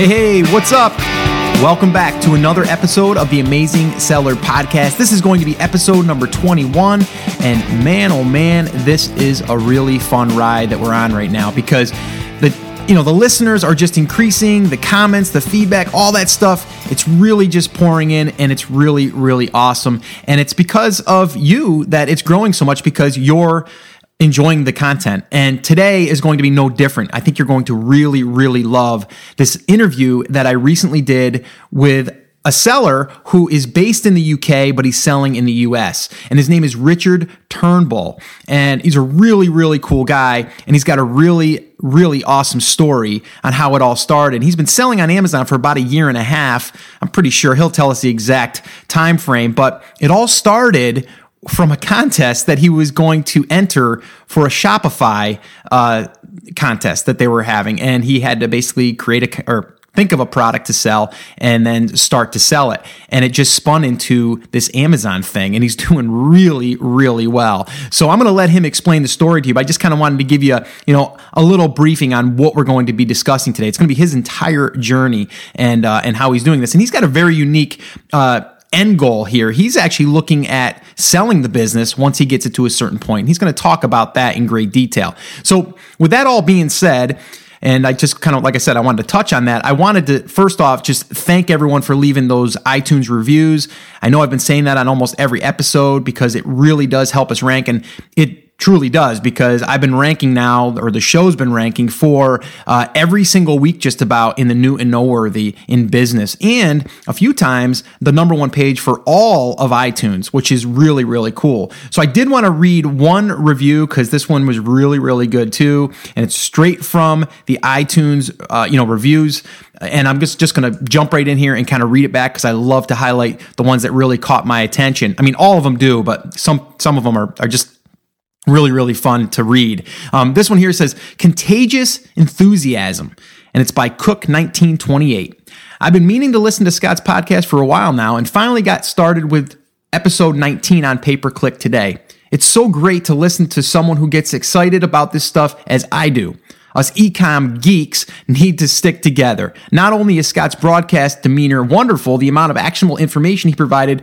Hey, hey, what's up? Welcome back to another episode of the Amazing Seller Podcast. This is going to be episode number 21. And man, oh man, this is a really fun ride that we're on right now because the you know the listeners are just increasing the comments the feedback all that stuff it's really just pouring in and it's really really awesome and it's because of you that it's growing so much because you're enjoying the content. And today is going to be no different. I think you're going to really, really love this interview that I recently did with a seller who is based in the UK, but he's selling in the US. And his name is Richard Turnbull. And he's a really, really cool guy. And he's got a really, really awesome story on how it all started. He's been selling on Amazon for about a year and a half. I'm pretty sure he'll tell us the exact time frame, but it all started from a contest that he was going to enter for a Shopify uh, contest that they were having, and he had to basically create a or think of a product to sell and then start to sell it. And it just spun into this Amazon thing, and he's doing really, really well. So I'm going to let him explain the story to you. But I just kind of wanted to give you, a, you know, a little briefing on what we're going to be discussing today. It's going to be his entire journey and uh, and how he's doing this, and he's got a very unique. Uh, end goal here. He's actually looking at selling the business once he gets it to a certain point. He's going to talk about that in great detail. So, with that all being said, and I just kind of, like I said, I wanted to touch on that. I wanted to, first off, just thank everyone for leaving those iTunes reviews. I know I've been saying that on almost every episode because it really does help us rank. And it truly does because I've been ranking now, or the show's been ranking for uh, every single week, just about in the new and noteworthy in business, and a few times the number one page for all of iTunes, which is really really cool. So I did want to read one review because this one was really really good too, and it's straight from the iTunes uh, you know reviews. And I'm just, just going to jump right in here and kind of read it back because I love to highlight the ones that really caught my attention. I mean, all of them do, but some some of them are, are just really, really fun to read. Um, this one here says Contagious Enthusiasm, and it's by Cook 1928. I've been meaning to listen to Scott's podcast for a while now and finally got started with episode 19 on pay per click today. It's so great to listen to someone who gets excited about this stuff as I do. Us ecom geeks need to stick together. Not only is Scott's broadcast demeanor wonderful, the amount of actionable information he provided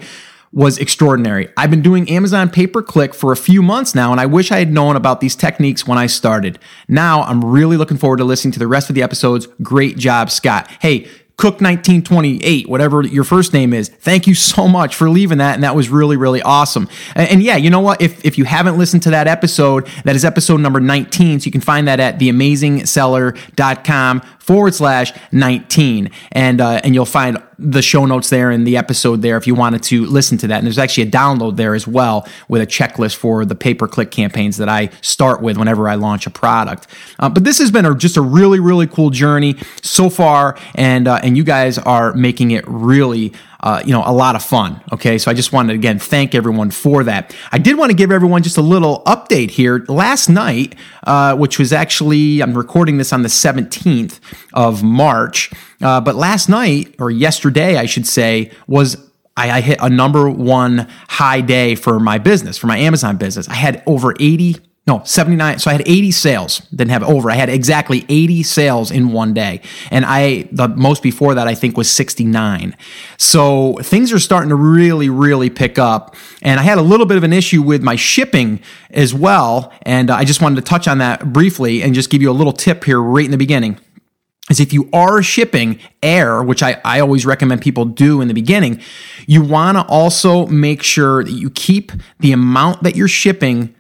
was extraordinary. I've been doing Amazon pay per click for a few months now, and I wish I had known about these techniques when I started. Now I'm really looking forward to listening to the rest of the episodes. Great job, Scott. Hey, Cook1928, whatever your first name is. Thank you so much for leaving that. And that was really, really awesome. And, and, yeah, you know what? If, if you haven't listened to that episode, that is episode number 19. So you can find that at theamazingseller.com forward slash 19. And, uh, and you'll find the show notes there and the episode there if you wanted to listen to that. And there's actually a download there as well with a checklist for the pay per click campaigns that I start with whenever I launch a product. Uh, but this has been a, just a really, really cool journey so far. And, uh, and you guys are making it really uh, you know, a lot of fun. Okay, so I just wanted to again thank everyone for that. I did want to give everyone just a little update here. Last night, uh, which was actually I'm recording this on the 17th of March, uh, but last night or yesterday, I should say, was I, I hit a number one high day for my business, for my Amazon business. I had over 80 no, 79. So I had 80 sales. Didn't have over. I had exactly 80 sales in one day. And I, the most before that, I think was 69. So things are starting to really, really pick up. And I had a little bit of an issue with my shipping as well. And uh, I just wanted to touch on that briefly and just give you a little tip here right in the beginning is if you are shipping air, which I, I always recommend people do in the beginning, you want to also make sure that you keep the amount that you're shipping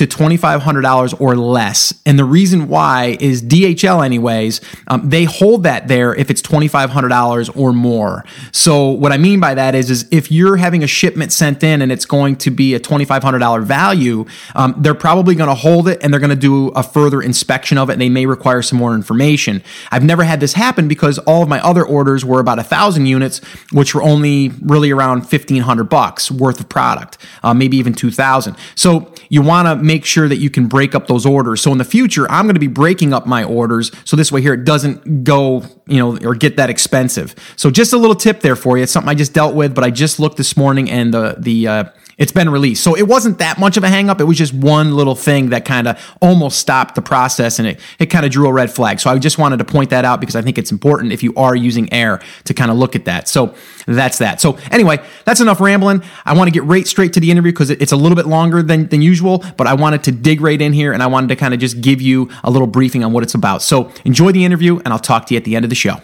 to $2,500 or less. And the reason why is DHL, anyways, um, they hold that there if it's $2,500 or more. So what I mean by that is, is if you're having a shipment sent in and it's going to be a $2,500 value, um, they're probably going to hold it and they're going to do a further inspection of it. And they may require some more information. I've never had this happen because all of my other orders were about a thousand units, which were only really around 1500 bucks worth of product, uh, maybe even 2000. So you want to make sure that you can break up those orders. So in the future, I'm going to be breaking up my orders so this way here it doesn't go, you know, or get that expensive. So just a little tip there for you. It's something I just dealt with, but I just looked this morning and the the uh, it's been released. So it wasn't that much of a hangup. It was just one little thing that kind of almost stopped the process and it, it kind of drew a red flag. So I just wanted to point that out because I think it's important if you are using air to kind of look at that. So that's that. So anyway, that's enough rambling. I want to get right straight to the interview because it's a little bit longer than, than usual, but I wanted to dig right in here and I wanted to kind of just give you a little briefing on what it's about. So enjoy the interview and I'll talk to you at the end of the show.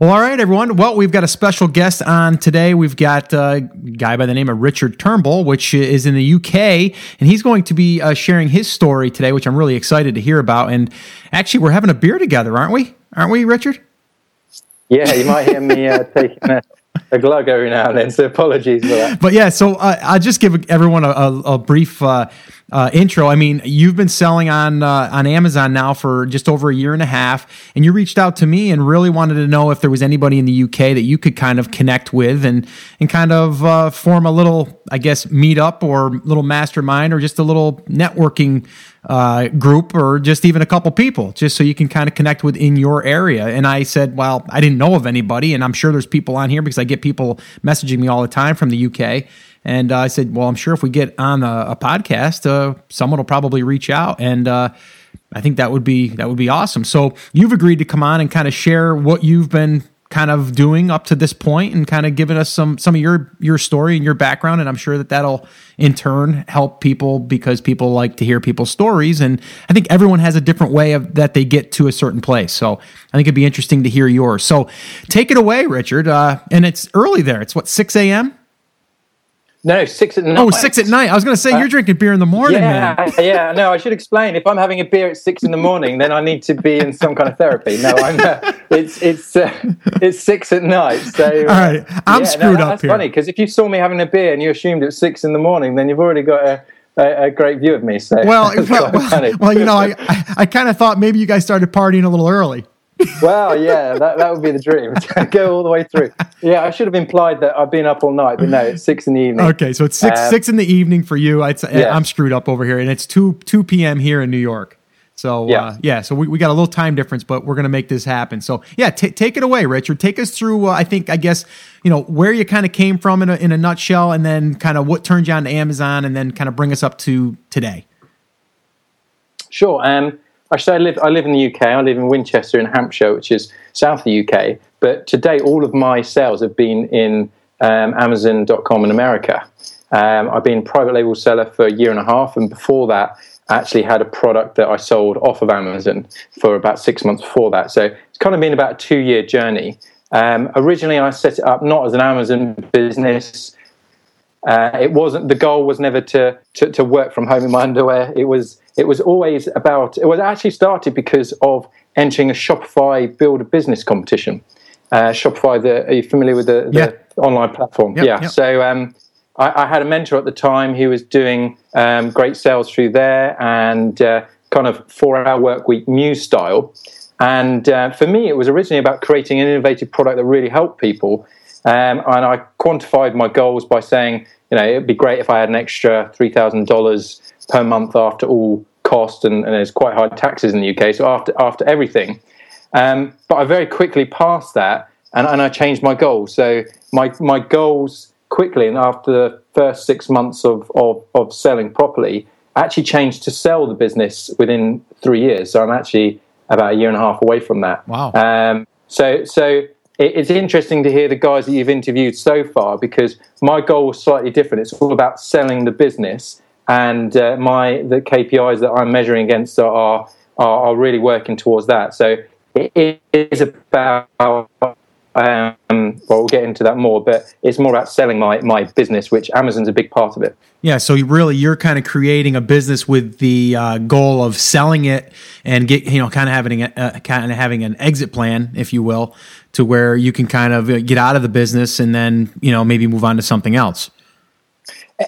Well, all right, everyone. Well, we've got a special guest on today. We've got a guy by the name of Richard Turnbull, which is in the UK, and he's going to be uh, sharing his story today, which I'm really excited to hear about. And actually, we're having a beer together, aren't we? Aren't we, Richard? Yeah, you might hear me uh, taking a, a glug every now and then, so apologies for that. But yeah, so uh, I'll just give everyone a, a, a brief uh, uh, intro. I mean, you've been selling on uh, on Amazon now for just over a year and a half, and you reached out to me and really wanted to know if there was anybody in the UK that you could kind of connect with and and kind of uh, form a little, I guess, meetup or little mastermind or just a little networking uh, group or just even a couple people, just so you can kind of connect within your area. And I said, well, I didn't know of anybody, and I'm sure there's people on here because I get people messaging me all the time from the UK. And uh, I said, well, I'm sure if we get on a, a podcast, uh, someone will probably reach out, and uh, I think that would be that would be awesome. So you've agreed to come on and kind of share what you've been kind of doing up to this point and kind of giving us some some of your your story and your background. And I'm sure that that'll in turn help people because people like to hear people's stories. And I think everyone has a different way of that they get to a certain place. So I think it'd be interesting to hear yours. So take it away Richard. Uh, and it's early there. It's what 6 a.m. No, six at night. Oh, six at night. I was going to say uh, you're drinking beer in the morning, yeah, man. yeah, no, I should explain. If I'm having a beer at six in the morning, then I need to be in some kind of therapy. No, I'm. Uh, it's it's uh, it's six at night. So all right, I'm yeah, screwed no, up that's here. funny because if you saw me having a beer and you assumed it's six in the morning, then you've already got a. A, a great view of me. So well, well, well, well, you know, I, I, I kind of thought maybe you guys started partying a little early well, yeah, that, that would be the dream. Go all the way through. Yeah, I should have implied that I've been up all night, but no, it's six in the evening. Okay, so it's six um, six in the evening for you. I'd say, yeah. I'm screwed up over here, and it's two two p.m. here in New York. So yeah, uh, yeah so we, we got a little time difference, but we're gonna make this happen. So yeah, t- take it away, Richard. Take us through. Uh, I think I guess you know where you kind of came from in a, in a nutshell, and then kind of what turned you on to Amazon, and then kind of bring us up to today. Sure. Um, Actually, I live I live in the UK. I live in Winchester in Hampshire, which is south of the UK. But today, all of my sales have been in um, Amazon.com in America. Um, I've been private label seller for a year and a half, and before that, I actually had a product that I sold off of Amazon for about six months before that. So it's kind of been about a two year journey. Um, originally, I set it up not as an Amazon business. Uh, it wasn't the goal was never to, to, to work from home in my underwear. It was it was always about, it was actually started because of entering a Shopify build a business competition. Uh, Shopify, the, are you familiar with the, the yeah. online platform? Yep, yeah. Yep. So um, I, I, had a mentor at the time who was doing um, great sales through there and uh, kind of four hour work week news style. And uh, for me, it was originally about creating an innovative product that really helped people. Um, and I quantified my goals by saying, you know, it'd be great if I had an extra $3,000 per month after all cost, and, and, there's quite high taxes in the UK. So after after everything, um, but I very quickly passed that, and, and I changed my goals. So my my goals quickly, and after the first six months of, of, of selling properly, actually changed to sell the business within three years. So I'm actually about a year and a half away from that. Wow. Um, so so it's interesting to hear the guys that you've interviewed so far because my goal was slightly different. It's all about selling the business and uh, my the KPIs that I'm measuring against are, are are really working towards that. So it is about um, well, we'll get into that more, but it's more about selling my, my business, which Amazon's a big part of it. Yeah, so really, you're kind of creating a business with the uh, goal of selling it and get you know kind of having a, uh, kind of having an exit plan, if you will, to where you can kind of get out of the business and then you know maybe move on to something else.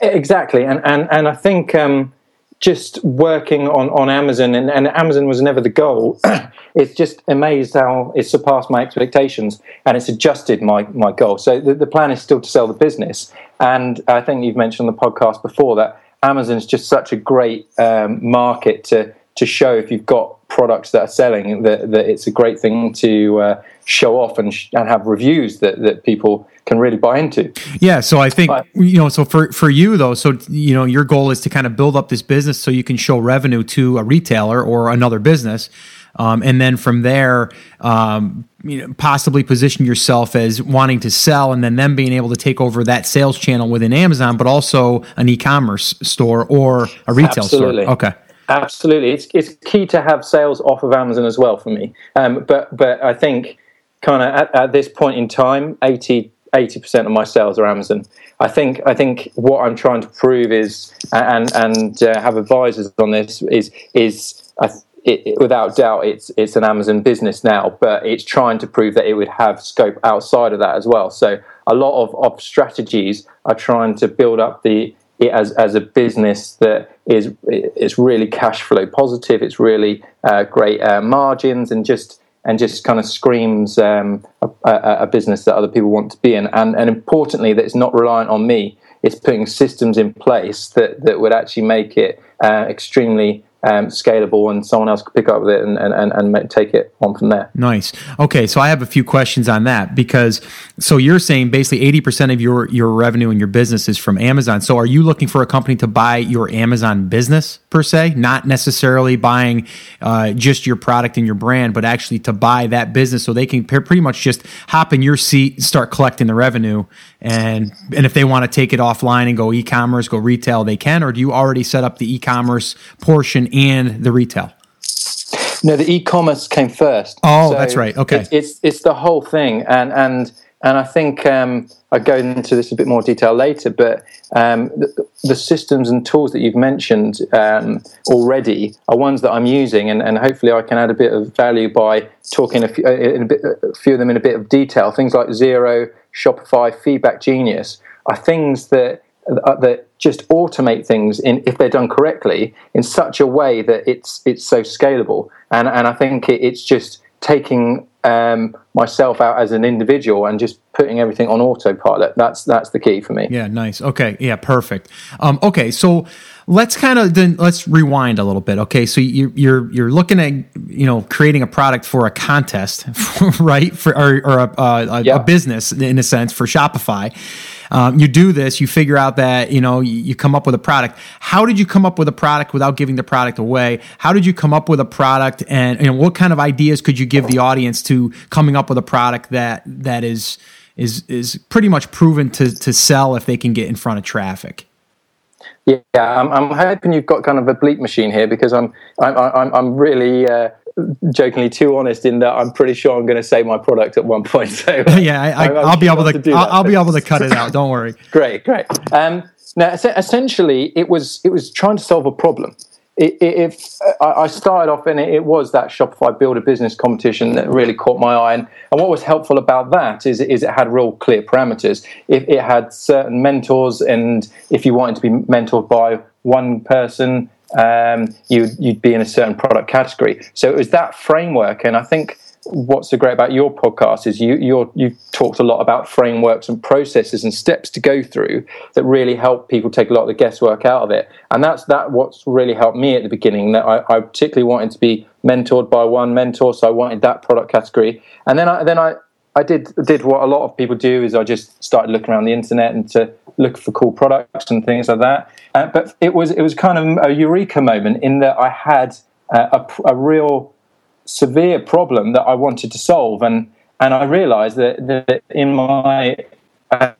Exactly, and and and I think um, just working on on Amazon and, and Amazon was never the goal. it's just amazed how it surpassed my expectations and it's adjusted my my goal. So the, the plan is still to sell the business, and I think you've mentioned on the podcast before that Amazon's just such a great um, market to to show if you've got products that are selling that, that it's a great thing to uh, show off and, sh- and have reviews that, that people can really buy into. Yeah, so I think but, you know, so for for you though, so you know, your goal is to kind of build up this business so you can show revenue to a retailer or another business. Um, and then from there, um, you know, possibly position yourself as wanting to sell, and then them being able to take over that sales channel within Amazon, but also an e-commerce store or a retail Absolutely. store. Okay. Absolutely, it's it's key to have sales off of Amazon as well for me. Um, but but I think kind of at, at, this point in time, 80 percent of my sales are Amazon. I think I think what I'm trying to prove is and and uh, have advisors on this is is it, it, without doubt it's it's an Amazon business now, but it's trying to prove that it would have scope outside of that as well. So a lot of, of strategies are trying to build up the it as as a business that is is really cash flow positive. It's really uh, great uh, margins and just and just kind of screams um, a, a, business that other people want to be in. And and importantly, that it's not reliant on me. It's putting systems in place that that would actually make it uh, extremely um, scalable and someone else could pick up with it and, and, and, and take it on from there. Nice. Okay, so I have a few questions on that because so you're saying basically 80% of your, your revenue and your business is from Amazon. So are you looking for a company to buy your Amazon business per se, not necessarily buying uh, just your product and your brand, but actually to buy that business so they can pretty much just hop in your seat, start collecting the revenue, and and if they want to take it offline and go e-commerce, go retail, they can. Or do you already set up the e-commerce portion and the retail? No, the e-commerce came first. Oh, so that's right. Okay, it, it's it's the whole thing, and and and I think um, I go into this a bit more detail later. But um, the, the, systems and tools that you've mentioned um, already are ones that I'm using, and, and hopefully I can add a bit of value by talking a few, a, bit, a few of them in a bit of detail. Things like Xero, Shopify, Feedback Genius are things that uh, that just automate things in if they're done correctly in such a way that it's it's so scalable and and I think it, it's just taking um, myself out as an individual and just putting everything on autopilot. That's that's the key for me. Yeah nice. Okay yeah perfect. Um, okay so let's kind of then let's rewind a little bit okay? So you, you're you're looking at you know creating a product for a contest right? For or, or a, a, yeah. a business in a sense for shopify um, you do this, you figure out that you know you, you come up with a product. How did you come up with a product without giving the product away? How did you come up with a product, and you know, what kind of ideas could you give the audience to coming up with a product that that is is is pretty much proven to to sell if they can get in front of traffic? Yeah, I'm, I'm hoping you've got kind of a bleep machine here because I'm I'm I'm, I'm really uh, jokingly too honest in that I'm pretty sure I'm going to say my product at one point. So yeah, I, will be able to. to I'll, I'll be able to cut it out. Don't worry. great, great. Um, now, essentially, it was it was trying to solve a problem. if I started off and it was that Shopify Build a Business competition that really caught my eye, and, and what was helpful about that is, is it had real clear parameters. It, it had certain mentors, and if you wanted to be mentored by one person, um, you'd, you'd be in a certain product category. So it was that framework. And I think what's so great about your podcast is you you you've talked a lot about frameworks and processes and steps to go through that really help people take a lot of the guesswork out of it and that's that what's really helped me at the beginning that I, I particularly wanted to be mentored by one mentor so I wanted that product category and then I then I I did did what a lot of people do is I just started looking around the internet and to look for cool products and things like that. Uh, but it was it was kind of a eureka moment in that I had uh, a, a, real severe problem that I wanted to solve, and and I realised that, that in my uh,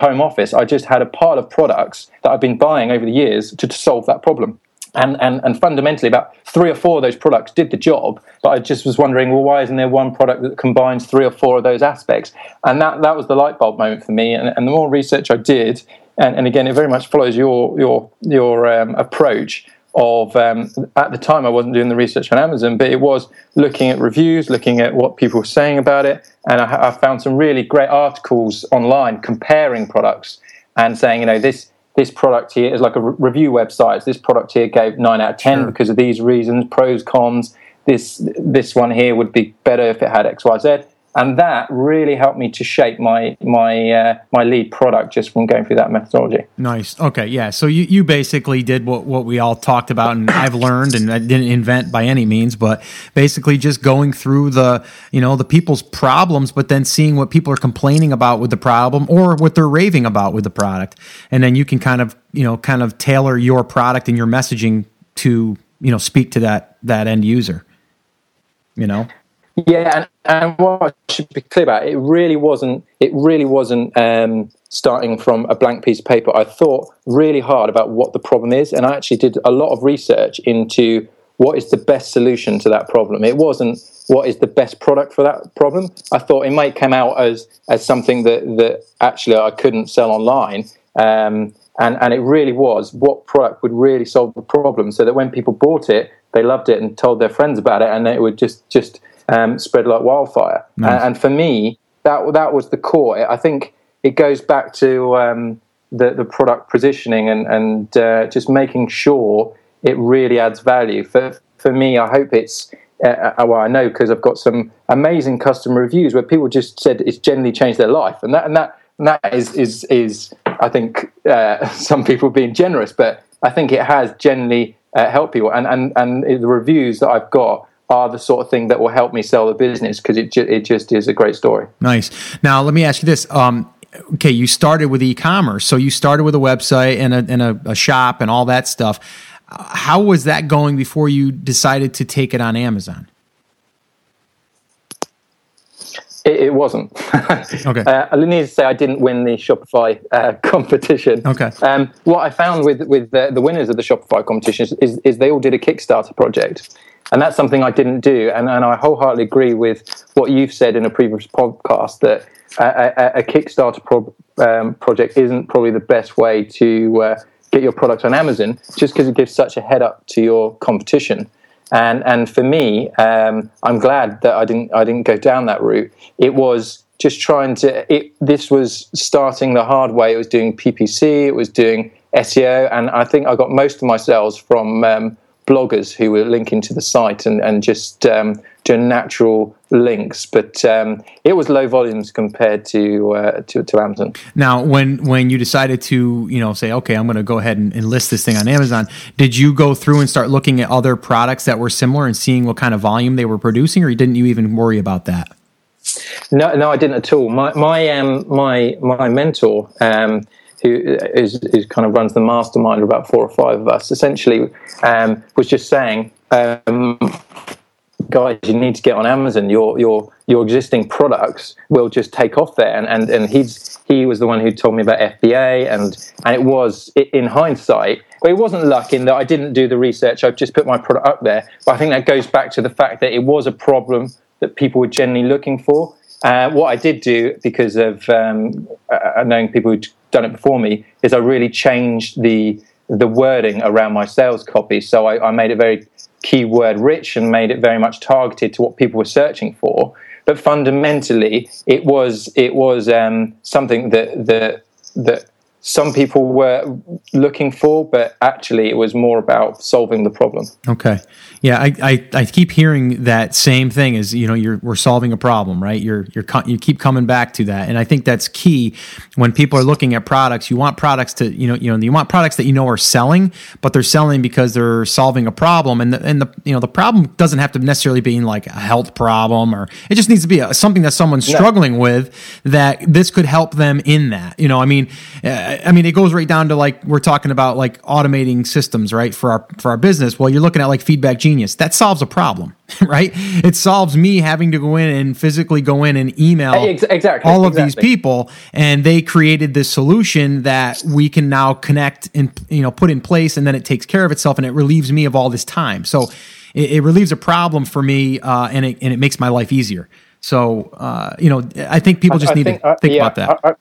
home office I just had a pile of products that I've been buying over the years to, to solve that problem and, and, and fundamentally about three or four of those products did the job but i just was wondering well why isn't there one product that combines three or four of those aspects? And that, that was the light bulb moment for me. And, and the more research i did and, and again it very much follows your your your um, approach of um, at the time i wasn't doing the research on amazon but it was looking at reviews looking at what people were saying about it. And I, I found some really great articles online comparing products and saying you know this this product here is like a re- review website. This product here gave nine out of ten sure. because of these reasons, pros, cons. This this one here would be better if it had X, Y, Z. and that really helped me to shape my my uh, my lead product just from going through that methodology. Nice. Okay. Yeah. So you, you basically did what, what we all talked about, and I've learned, and I didn't invent by any means, but basically just going through the you know the people's problems, but then seeing what people are complaining about with the problem or what they're raving about with the product, and then you can kind of you know kind of tailor your product and your messaging to you know speak to that that end user. You know. Yeah, and, and what I should be clear about, it really wasn't. It really wasn't um, starting from a blank piece of paper. I thought really hard about what the problem is, and I actually did a lot of research into what is the best solution to that problem. It wasn't what is the best product for that problem. I thought it might come out as as something that that actually I couldn't sell online. Um, and, and it really was what product would really solve the problem so that when people bought it they loved it and told their friends about it and it would just just um, spread like wildfire. Nice. And, and, for me, that that was the core. I think it goes back to um, the the product positioning and and uh, just making sure it really adds value. For for me, I hope it's. Uh, uh well, I know because I've got some amazing customer reviews where people just said it's generally changed their life, and that and that and that is is is I think uh, some people being generous, but I think it has generally uh, helped people. And and and the reviews that I've got are the sort of thing that will help me sell the business because it, ju- it just is a great story. Nice. Now, let me ask you this. Um, okay, you started with e-commerce, so you started with a website and a, and a, a shop and all that stuff. How was that going before you decided to take it on Amazon? It, it wasn't. okay. Uh, I need to say I didn't win the Shopify uh, competition. Okay. Um, what I found with with the, the winners of the Shopify competition is, is they all did a Kickstarter project. And that's something I didn't do. And, and I wholeheartedly agree with what you've said in a previous podcast that a, a, a Kickstarter pro, um, project isn't probably the best way to uh, get your product on Amazon just because it gives such a head up to your competition. And, and for me, um, I'm glad that I didn't, I didn't go down that route. It was just trying to, it, this was starting the hard way. It was doing PPC, it was doing SEO, and I think I got most of my sales from um, bloggers who were linking to the site and, and just um, doing natural links. But um, it was low volumes compared to, uh, to, to Amazon. Now, when when you decided to you know say okay, I'm going to go ahead and, and, list this thing on Amazon, did you go through and start looking at other products that were similar and seeing what kind of volume they were producing, or didn't you even worry about that? No, no, I didn't at all. My my um, my my mentor. Um, who is, is, kind of runs the mastermind of about four or five of us, essentially um, was just saying, um, guys, you need to get on Amazon. Your your your existing products will just take off there. And and, and he's he was the one who told me about FBA, and and it was in hindsight. But it wasn't luck in that I didn't do the research. I've just put my product up there. But I think that goes back to the fact that it was a problem that people were generally looking for. Uh, what I did do because of um, uh, knowing people who'd done it before me is I really changed the the wording around my sales copy. So I, I made it very keyword rich and made it very much targeted to what people were searching for. But fundamentally, it was it was um, something that that that some people were looking for, but actually it was more about solving the problem. Okay. Yeah, I, I, I keep hearing that same thing is, you know, you're, we're solving a problem, right? You're, you're, you keep coming back to that. And I think that's key when people are looking at products, you want products to, you know, you know, you want products that you know are selling, but they're selling because they're solving a problem. And the, and the, you know, the problem doesn't have to necessarily be like a health problem or it just needs to be a, something that someone's struggling with that this could help them in that, you know, I mean, uh, I mean, it goes right down to like we're talking about like automating systems, right? For our for our business. Well, you're looking at like Feedback Genius. That solves a problem, right? It solves me having to go in and physically go in and email exactly all of exactly. these people, and they created this solution that we can now connect and you know put in place, and then it takes care of itself, and it relieves me of all this time. So it, it relieves a problem for me, uh, and it and it makes my life easier. So uh, you know, I think people just I, need think, to think uh, yeah, about that. I,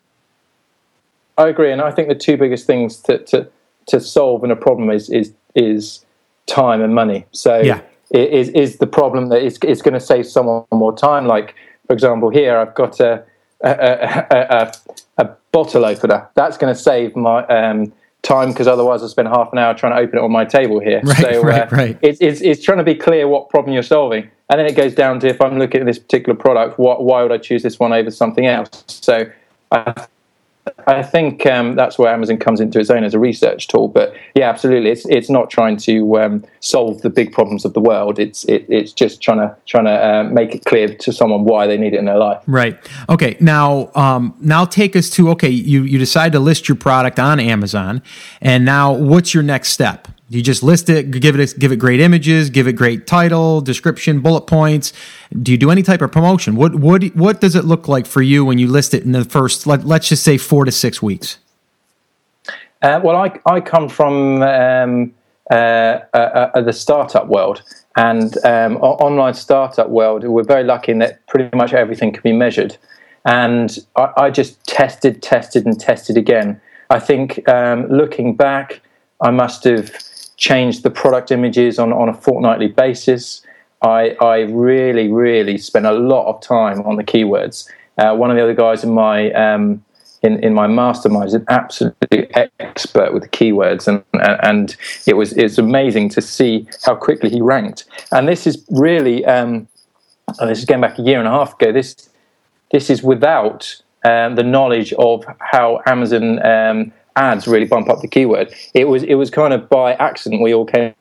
I agree, and I think the two biggest things to to, to solve in a problem is is is time and money. So yeah. is is the problem that it's, it's going to save someone more time? Like for example, here I've got a a, a, a, a bottle opener. That's going to save my um, time because otherwise I spend half an hour trying to open it on my table here. Right, so right, uh, right. It's, it's, it's trying to be clear what problem you're solving. and then it goes down to if I'm looking at this particular product, what, why would I choose this one over something else? So I, I think um, that's where Amazon comes into its own as a research tool. But yeah, absolutely, it's it's not trying to um, solve the big problems of the world. It's it, it's just trying to trying to uh, make it clear to someone why they need it in their life. Right. Okay. Now, um, now take us to okay. You you decide to list your product on Amazon, and now what's your next step? You just list it, give it give it great images, give it great title, description, bullet points. Do you do any type of promotion? What what what does it look like for you when you list it in the first let, let's just say 4 to 6 weeks? Uh, well, I I come from um, uh, uh, uh the startup world and um, online startup world. We're very lucky in that pretty much everything can be measured, and I, I just tested, tested, and tested again. I think um, looking back, I must have changed the product images on, on a fortnightly basis. I, I really, really spent a lot of time on the keywords. Uh, one of the other guys in my um, in, in my mastermind is an absolute expert with the keywords, and and it was it's amazing to see how quickly he ranked. And this is really um, this is going back a year and a half ago. This this is without um, the knowledge of how Amazon um, ads really bump up the keyword. It was it was kind of by accident we all came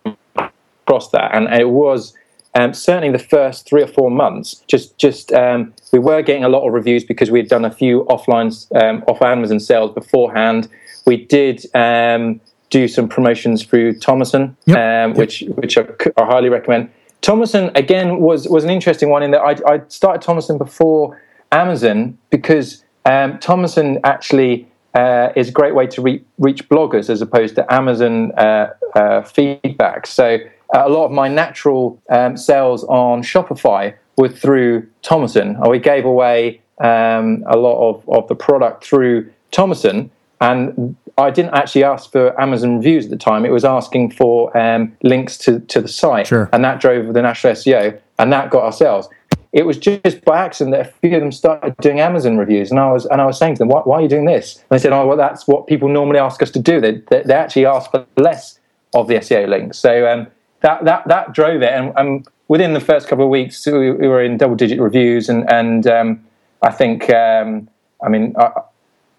across that, and it was um, certainly the first three or four months. Just just um, we were getting a lot of reviews because we had done a few offline um, off Amazon sales beforehand. We did um, do some promotions through Tomoson, yep. Um, yep. which which I, I, highly recommend. Tomoson again was was an interesting one in that I, I started Tomoson before Amazon because um, Tomoson actually uh, is a great way to re- reach bloggers as opposed to Amazon uh, uh, feedback. So a lot of my natural um, sales on Shopify were through Tomoson. We gave away um, a lot of, of the product through Tomoson, and I didn't actually ask for Amazon reviews at the time. It was asking for um, links to, to the site, sure. and that drove the national SEO, and that got our sales it was just by accident that a few of them started doing Amazon reviews, and I was and I was saying to them, "Why, why are you doing this?" And they said, "Oh, well, that's what people normally ask us to do. They, they, they actually ask for less of the SEO links." So um, that that that drove it, and, within the first couple of weeks, we, we were in double-digit reviews, and and um, I think, um, I mean, I,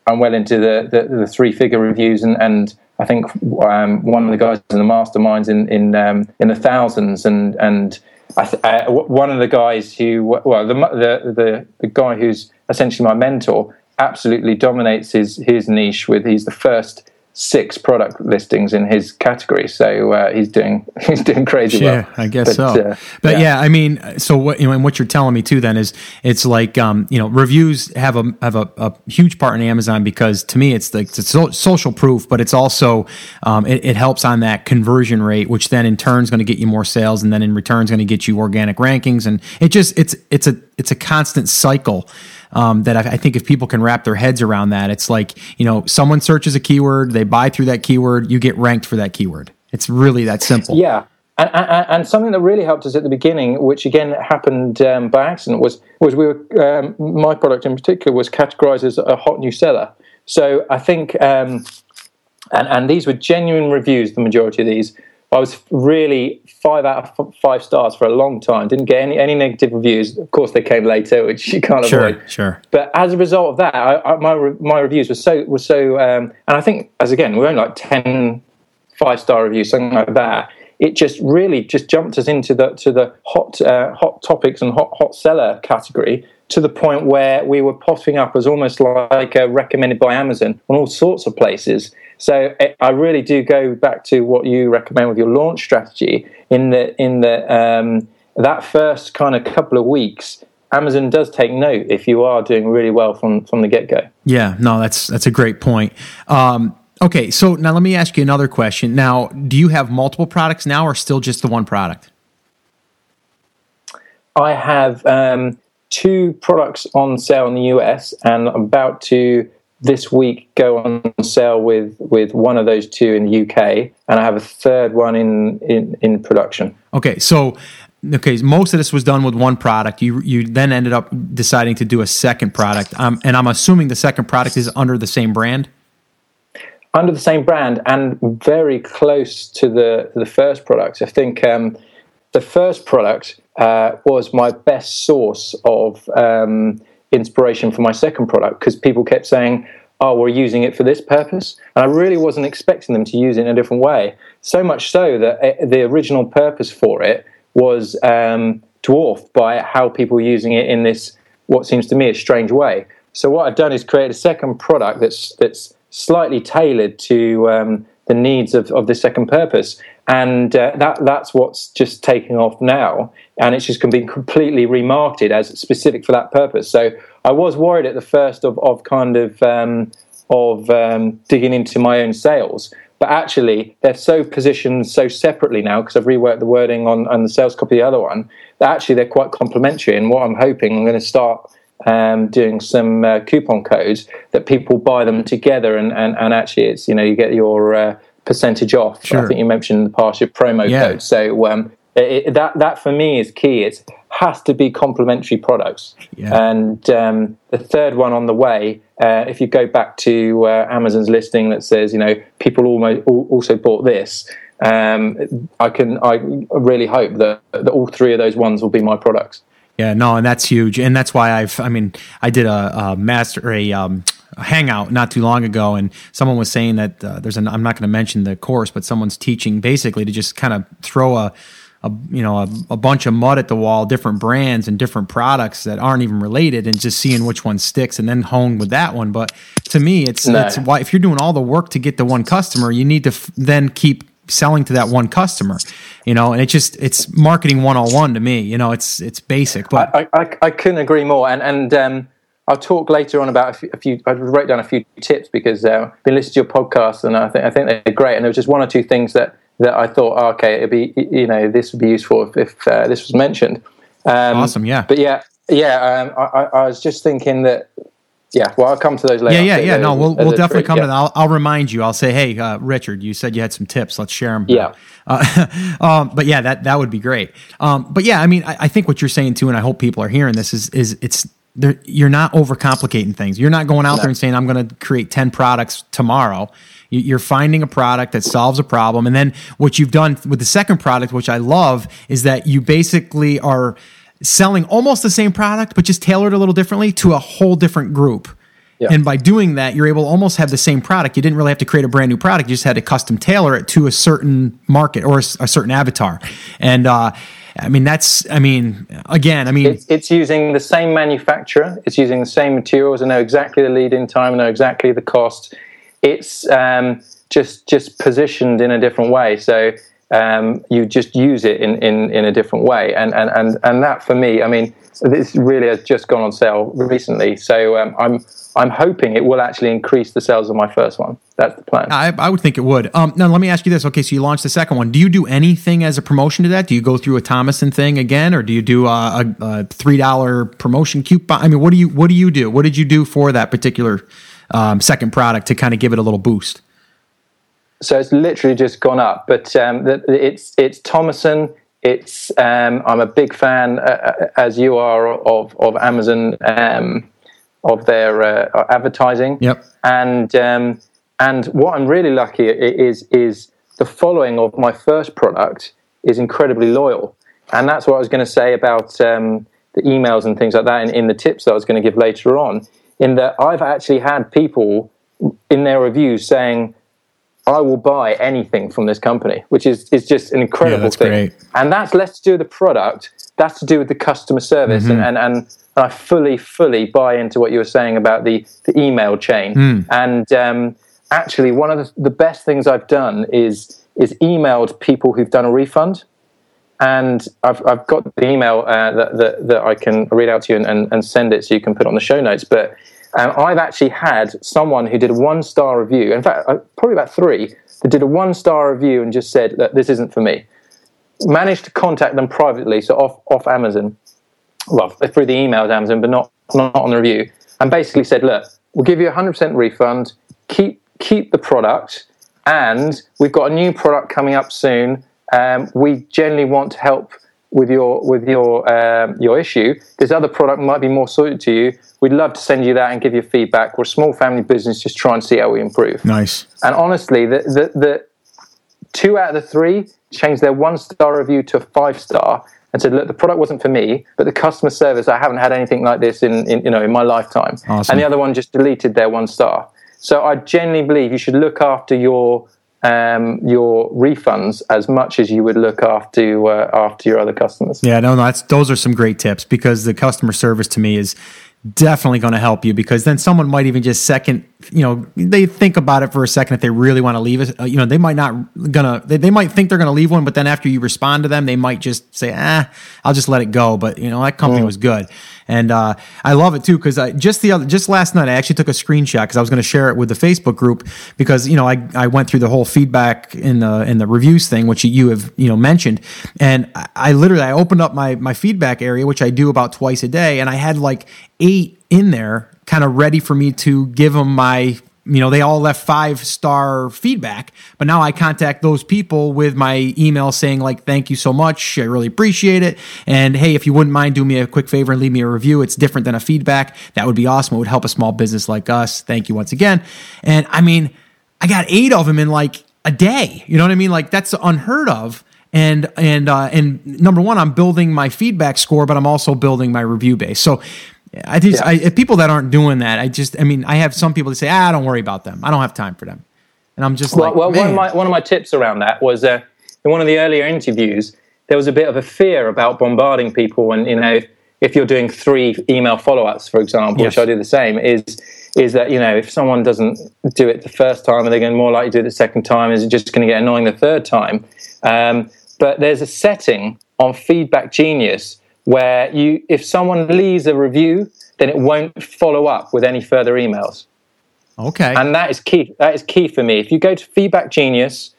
am well into the, the, the three-figure reviews, and and I think um, one of the guys in the masterminds in in um, in the thousands, and and th- uh, one of the guys who, well, the, the, the the guy who's essentially my mentor, absolutely dominates his his niche. With he's the first six product listings in his category. So uh, he's doing he's doing crazy yeah, well. I guess but, so. Uh, but yeah. yeah. I mean, so what you know, and what you're telling me too then is it's like um, you know reviews have a have a, a, huge part in Amazon because to me it's like it's social proof, but it's also um, it, it, helps on that conversion rate, which then in turn is going to get you more sales, and then in return is going to get you organic rankings, and it just it's it's a it's a constant cycle um, that I, I, think if people can wrap their heads around that, it's like, you know, someone searches a keyword, they buy through that keyword, you get ranked for that keyword. It's really that simple. Yeah. And, and, and something that really helped us at the beginning, which again happened um, by accident, was was we were um, my product in particular was categorized as a hot new seller. So I think, um, and and these were genuine reviews. The majority of these, I was really five out of five stars for a long time. Didn't get any, any negative reviews. Of course, they came later, which you can't sure, avoid. Sure. But as a result of that, I, I, my my reviews were so were so, um, and I think as again we're only like 10 five star reviews, something like that. It just really just jumped us into the to the hot uh, hot topics and hot hot seller category to the point where we were popping up as almost like uh, recommended by Amazon on all sorts of places. So eh, I really do go back to what you recommend with your launch strategy in the in the um, that first kind of couple of weeks. Amazon does take note if you are doing really well from from the get go. Yeah, no, that's that's a great point. Um, okay, so now let me ask you another question. Now, do you have multiple products now, or still just the one product? I have um, two products on sale in the US, and I'm about to this week go on sale with with one of those two in the UK, and I have a third one in in, in production. Okay, so okay, most of this was done with one product. You you then ended up deciding to do a second product, um, and I'm assuming the second product is under the same brand. Under the same brand and very close to the the first product. I think um, the first product uh, was my best source of um, inspiration for my second product because people kept saying, "Oh, we're using it for this purpose," and I really wasn't expecting them to use it in a different way. So much so that uh, the original purpose for it was um, dwarfed by how people were using it in this what seems to me a strange way. So what I've done is create a second product that's that's slightly tailored to um, the needs of, of the second purpose, and uh, that that's what's just taking off now, and it's just going to be completely remarketed as specific for that purpose. So I was worried at the first of of kind of um, of um, digging into my own sales, but actually they're so positioned so separately now because I've reworked the wording on, on the sales copy of the other one that actually they're quite complementary. And what I'm hoping I'm going to start um, doing some uh, coupon codes that people buy them together, and, and, and actually it's you know you get your uh, percentage off. Sure. I think you mentioned in the past your promo yeah. code. So um, it, that that for me is key. It has to be complementary products. Yeah. And um, the third one on the way, uh, if you go back to uh, Amazon's listing that says you know people almost also bought this. Um, I can I really hope that, that all three of those ones will be my products. Yeah, no, and that's huge, and that's why I've. I mean, I did a, a master a, um, a, hangout not too long ago, and someone was saying that uh, there's an. I'm not going to mention the course, but someone's teaching basically to just kind of throw a, a you know a, a, bunch of mud at the wall, different brands and different products that aren't even related, and just seeing which one sticks, and then hone with that one. But to me, it's no. it's why if you're doing all the work to get the one customer, you need to f- then keep selling to that one customer you know and it just it's marketing 101 to me you know it's it's basic but i i, I couldn't agree more and and um, I'll talk later on about a few. A few I wrote down a few tips because uh, I've been listening to your podcast and I think I think they're great. And there was just one or two things that, that I thought, oh, okay, it'd be you know this would be useful if, if uh, this was mentioned. Um, awesome, yeah. But yeah, yeah. Um, I, I was just thinking that yeah, well, I'll come to those later. Yeah, yeah, yeah. No, we'll, we'll definitely come yeah. to that. I'll, I'll, remind you. I'll say, hey, uh, Richard, you said you had some tips. Let's share them. Yeah. Uh, um, but yeah, that that would be great. Um, but yeah, I mean, I, I, think what you're saying too, and I hope people are hearing this is is it's you're not overcomplicating things. You're not going out no. there and saying I'm going to create ten products tomorrow. You're finding a product that solves a problem, and then what you've done with the second product, which I love, is that you basically are selling almost the same product, but just tailored a little differently to a whole different group. Yeah. And by doing that, you're able to almost have the same product. You didn't really have to create a brand new product. You just had to custom tailor it to a certain market or a, a certain avatar. And, uh, I mean, that's, I mean, again, I mean, it's, it's, using the same manufacturer, it's using the same materials, I know exactly the lead in time, I know exactly the cost. It's um, just just positioned in a different way. So um, you just use it in, in, in a different way. And, and, and, and that for me, I mean, this really has just gone on sale recently. So um, I'm, I'm hoping it will actually increase the sales of my first one. That's the plan. I, I would think it would. Um, now, let me ask you this. Okay, so you launched the second one. Do you do anything as a promotion to that? Do you go through a Tomoson thing again, or do you do a, a, a three dollar promotion coupon? I mean, what do you what do you do? What did you do for that particular um, second product to kind of give it a little boost? so it's literally just gone up. But um, it's it's Tomoson. It's um, I'm a big fan, uh, uh, as you are, of of Amazon um, of their uh, advertising. Yep. And um, and what I'm really lucky is is the following of my first product is incredibly loyal, and that's what I was going to say about um, the emails and things like that and in the tips that I was going to give later on. In that I've actually had people in their reviews saying I will buy anything from this company, which is, is just an incredible yeah, thing. Great. And that's less to do with the product, that's to do with the customer service. Mm-hmm. And, and, and, I fully, fully buy into what you were saying about the, the email chain. Mm. And um, actually, one of the, the best things I've done is, is emailed people who've done a refund. And I've, I've got the email uh, that, that, that, I can read out to you and, and, and send it so you can put on the show notes. But and I've actually had someone who did a one star review, in fact, uh, probably about three, that did a one star review and just said that this isn't for me. Managed to contact them privately, so off, off Amazon, well, through the emails Amazon, but not, not on the review, and basically said, look, we'll give you a 100% refund, keep, keep the product, and we've got a new product coming up soon. Um, we generally want to help with your with your um, your issue. This other product might be more suited to you. We'd love to send you that and give you feedback. We're a small family business, just try and see how we improve. Nice. And honestly, the the, the two out of the three changed their one star review to a five star, and said, "Look, the product wasn't for me, but the customer service, I haven't had anything like this in, in you know in my lifetime." Awesome. And the other one just deleted their one star. So I genuinely believe you should look after your um, your refunds as much as you would look after uh, after your other customers. Yeah, no, no, that's those are some great tips because the customer service to me is definitely going to help you because then someone might even just second you know they think about it for a second if they really want to leave it uh, you know they might not gonna they, they might think they're gonna leave one but then after you respond to them they might just say ah i'll just let it go but you know that company mm. was good and uh, I love it too because just the other just last night I actually took a screenshot because I was going to share it with the Facebook group because you know I, I went through the whole feedback in the in the reviews thing which you have you know mentioned. And I, I literally I opened up my my feedback area which I do about twice a day and I had like eight in there kind of ready for me to give them my you know, they all left five star feedback, but now I contact those people with my email saying, like, thank you so much. I really appreciate it. And hey, if you wouldn't mind, do me a quick favor and leave me a review. It's different than a feedback. That would be awesome. It would help a small business like us. Thank you once again. And I mean, I got eight of them in like a day. You know what I mean? Like, that's unheard of and and uh, and number one, I'm building my feedback score, but I'm also building my review base. So I just, yeah. I, people that aren't doing that, I just, I mean, I have some people that say, ah, don't worry about them. I don't have time for them. And I'm just well, like, well, one of my one of my tips around that was uh, in one of the earlier interviews, there was a bit of a fear about bombarding people, and you know, if, if you're doing three email follow-ups, for example, yes. which I do the same, is is that you know if someone doesn't do it the first time, are they going more likely to do it the second time? Is it just going to get annoying the third time? Um, but there's a setting on Feedback Genius where you, if someone leaves a review, then it won't follow up with any further emails. Okay. And that is key. That is key for me. If you go to Feedback Genius,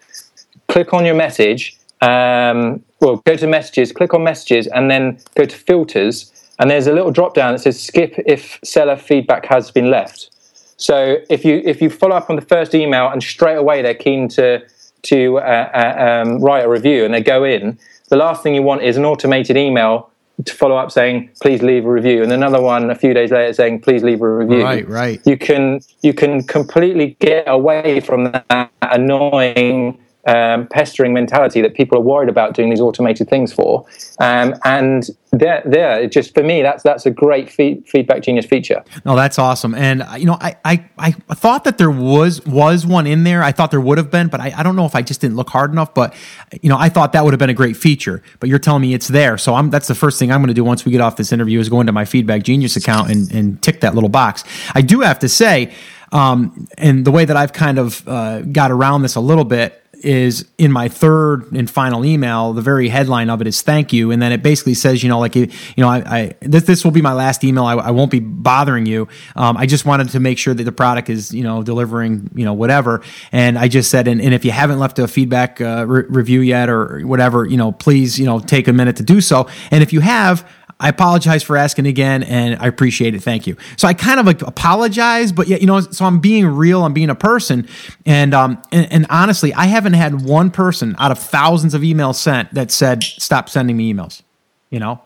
click on your message, um, well, go to messages, click on messages, and then go to filters. And there's a little drop down that says skip if seller feedback has been left. So if you if you follow up on the first email and straight away they're keen to to uh, uh, um, write a review and they go in, the last thing you want is an automated email to follow up saying please leave a review and another one a few days later saying please leave a review. Right right. You can you can completely get away from that annoying um, pestering mentality that people are worried about doing these automated things for. Um, and there, there, just for me, that's that's a great feedback genius feature. No, that's awesome. And uh, you know, I, I I thought that there was was one in there. I thought there would have been, but I, I don't know if I just didn't look hard enough. But you know, I thought that would have been a great feature. But you're telling me it's there, so I'm that's the first thing I'm going to do once we get off this interview is go into my feedback genius account and, and tick that little box. I do have to say. Um, and the way that I've kind of uh, got around this a little bit is in my third and final email. The very headline of it is "Thank you," and then it basically says, you know, like you know, I, I this this will be my last email. I, I won't be bothering you. Um, I just wanted to make sure that the product is you know delivering you know whatever. And I just said, and, and if you haven't left a feedback uh, re- review yet or whatever, you know, please you know take a minute to do so. And if you have, I apologize for asking again, and I appreciate it. Thank you. So I kind of like apologize, but yet you know, so I'm being real. I'm being a person, and um, and, and honestly, I haven't had one person out of thousands of emails sent that said stop sending me emails. You know.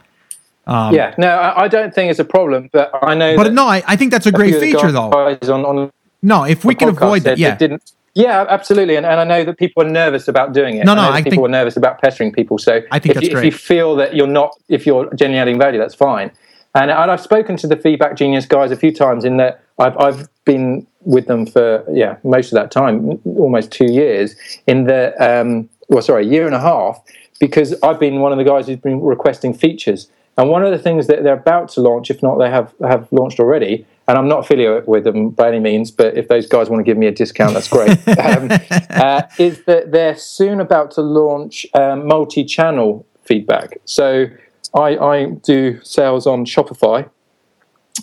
Um, yeah, no, I, I, don't think it's a problem, but I know. But no, I, I think that's a great feature, though. On, on no, if we can avoid that, yeah. Didn't, yeah, absolutely, and, and I know that people are nervous about doing it. No, no, I, I people think, are nervous about pestering people. So I think if, that's you, if you feel that you're not, if you're genuinely adding value, that's fine. And, and I've spoken to the Feedback Genius guys a few times in that I've I've been with them for yeah most of that time, almost two years. In the um, well, sorry, a year and a half, because I've been one of the guys who's been requesting features. And one of the things that they're about to launch, if not they have have launched already, and I'm not affiliated with them by any means, but if those guys want to give me a discount, that's great. um, uh, is that they're soon about to launch um, multi-channel feedback. So I, I, do sales on Shopify,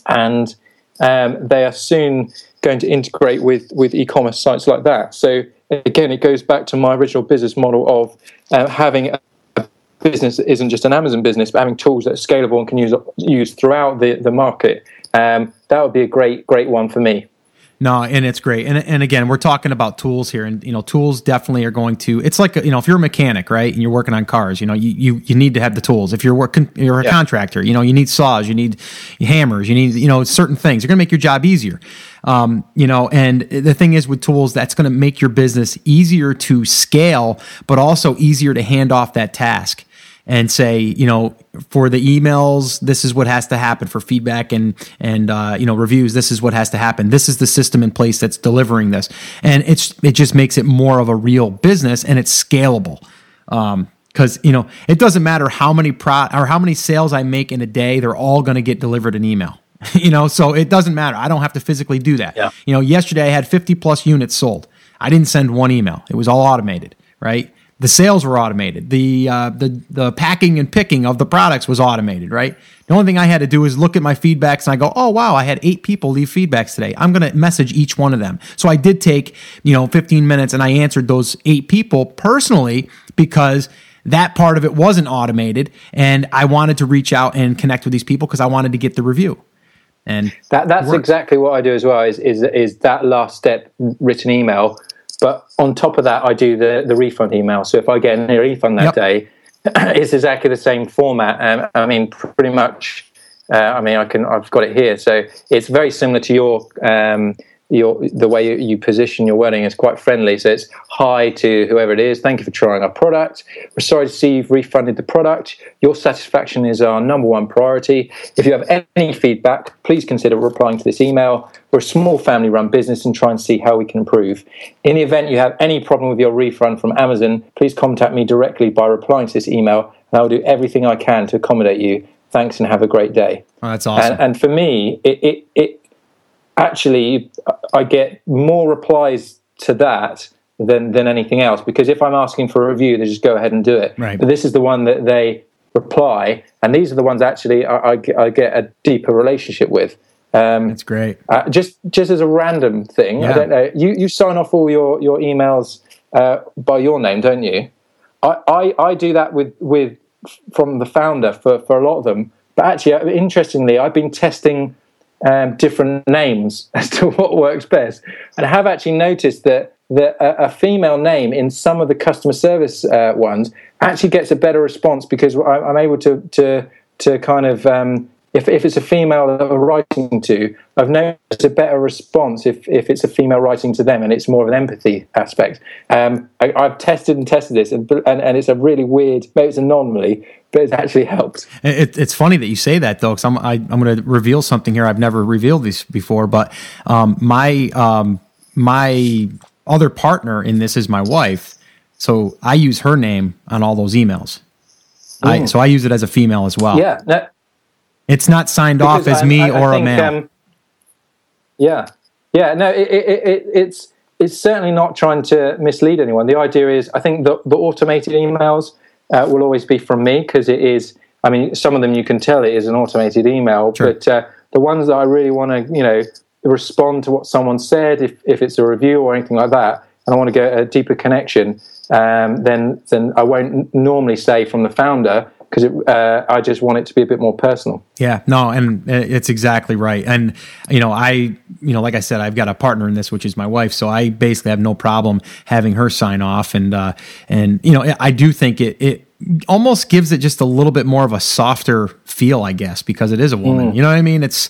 and um, they are soon going to integrate with with e-commerce sites like that. So again, it goes back to my original business model of uh, having a business that isn't just an Amazon business, but having tools that are scalable and can use use throughout the the market um, that would be a great great one for me. No, and it's great. And and again, we're talking about tools here, and you know, tools definitely are going to. It's like you know, if you're a mechanic, right, and you're working on cars, you know, you you, you need to have the tools. If you're working, you're a yeah. contractor, you know, you need saws, you need hammers, you need you know certain things. They're going to make your job easier. Um, you know, and the thing is with tools, that's going to make your business easier to scale, but also easier to hand off that task. And say, you know, for the emails, this is what has to happen for feedback and and uh, you know reviews. This is what has to happen. This is the system in place that's delivering this, and it's it just makes it more of a real business and it's scalable. Um, because you know it doesn't matter how many pro or how many sales I make in a day, they're all going to get delivered an email. you know, so it doesn't matter. I don't have to physically do that. Yeah. You know, yesterday I had 50 plus units sold. I didn't send one email. It was all automated, right? The sales were automated. The uh, the the packing and picking of the products was automated, right? The only thing I had to do is look at my feedbacks and I go, oh wow, I had eight people leave feedbacks today. I'm going to message each one of them. So I did take you know 15 minutes and I answered those eight people personally because that part of it wasn't automated, and I wanted to reach out and connect with these people because I wanted to get the review. And that that's exactly what I do as well. Is is is that last step written email? But on top of that, I do the the refund email. So if I get a refund that yep. day, it's exactly the same format. Um, I mean, pretty much. Uh, I mean, I can. I've got it here. So it's very similar to your um, your the way you, position your wording is quite friendly. So it's hi to whoever it is. Thank you for trying our product. We're sorry to see you've refunded the product. Your satisfaction is our number one priority. If you have any feedback, please consider replying to this email. We're a small family run business and try and see how we can improve. In the event you have any problem with your refund from Amazon, please contact me directly by replying to this email and I'll do everything I can to accommodate you. Thanks and have a great day. Oh, that's awesome. And, and for me, it, it, it actually I get more replies to that than than anything else because if I'm asking for a review, they just go ahead and do it. Right. But this is the one that they reply, and these are the ones actually I, I, I get a deeper relationship with. Um, That's great. Uh, just just as a random thing, yeah. I don't know. You you sign off all your your emails uh, by your name, don't you? I, I, I do that with with from the founder for for a lot of them. But actually, interestingly, I've been testing um, different names as to what works best. And I have actually noticed that that a, a female name in some of the customer service uh, ones actually gets a better response because I, am able to to to kind of um, if, if it's a female that I'm writing to, I've noticed a better response if, if it's a female writing to them and it's more of an empathy aspect. Um, I, have tested and tested this, and, and, and, it's a really weird, maybe it's an anomaly, but it's actually helped. It, it's funny that you say that, though, because I'm, I, am going to reveal something here. I've never revealed this before, but um, my, um, my other partner in this is my wife. So I use her name on all those emails. I, so I use it as a female as well. Yeah. No, it's not signed off as I, me I, or think, a man. Um, yeah, yeah. No, it, it, it, it's it's certainly not trying to mislead anyone. The idea is, I think the, the automated emails uh, will always be from me because it is. I mean, some of them you can tell it is an automated email, sure. but uh, the ones that I really want to, you know, respond to what someone said, if if it's a review or anything like that, and I want to get a deeper connection, um, then then I won't normally say from the founder because uh, I just want it to be a bit more personal. Yeah, no, and it's exactly right. And you know, I, you know, like I said, I've got a partner in this, which is my wife, so I basically have no problem having her sign off. And uh, and you know, I do think it it almost gives it just a little bit more of a softer feel, I guess, because it is a woman. Mm. You know what I mean? It's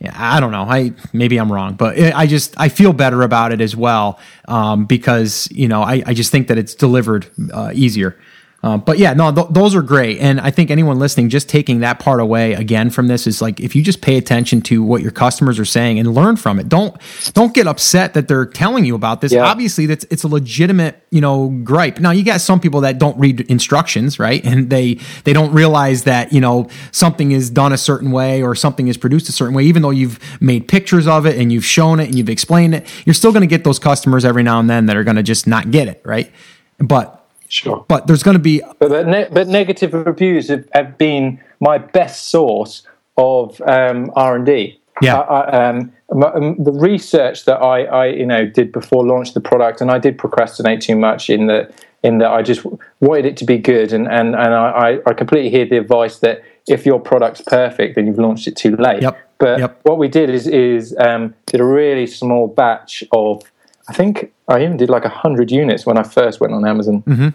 I don't know. I maybe I'm wrong, but I just I feel better about it as well um, because you know I, I just think that it's delivered uh, easier. Um, but yeah, no, th- those are great. And I think anyone listening, just taking that part away again from this is like if you just pay attention to what your customers are saying and learn from it. Don't don't get upset that they're telling you about this. Yeah. Obviously, that's it's a legitimate you know gripe. Now you got some people that don't read instructions, right? And they they don't realize that you know something is done a certain way or something is produced a certain way, even though you've made pictures of it and you've shown it and you've explained it. You're still going to get those customers every now and then that are going to just not get it, right? But Sure. But there's going to be. But, but, ne- but negative reviews have, have, been my best source of um, R and D. Yeah. um, um, the research that I, I, you know, did before launch the product, and I did procrastinate too much in that in that I just wanted it to be good, and and and I, I completely hear the advice that if your product's perfect, then you've launched it too late. Yep. But yep. what we did is is um, did a really small batch of I think I even did like hundred units when I first went on Amazon, mm-hmm.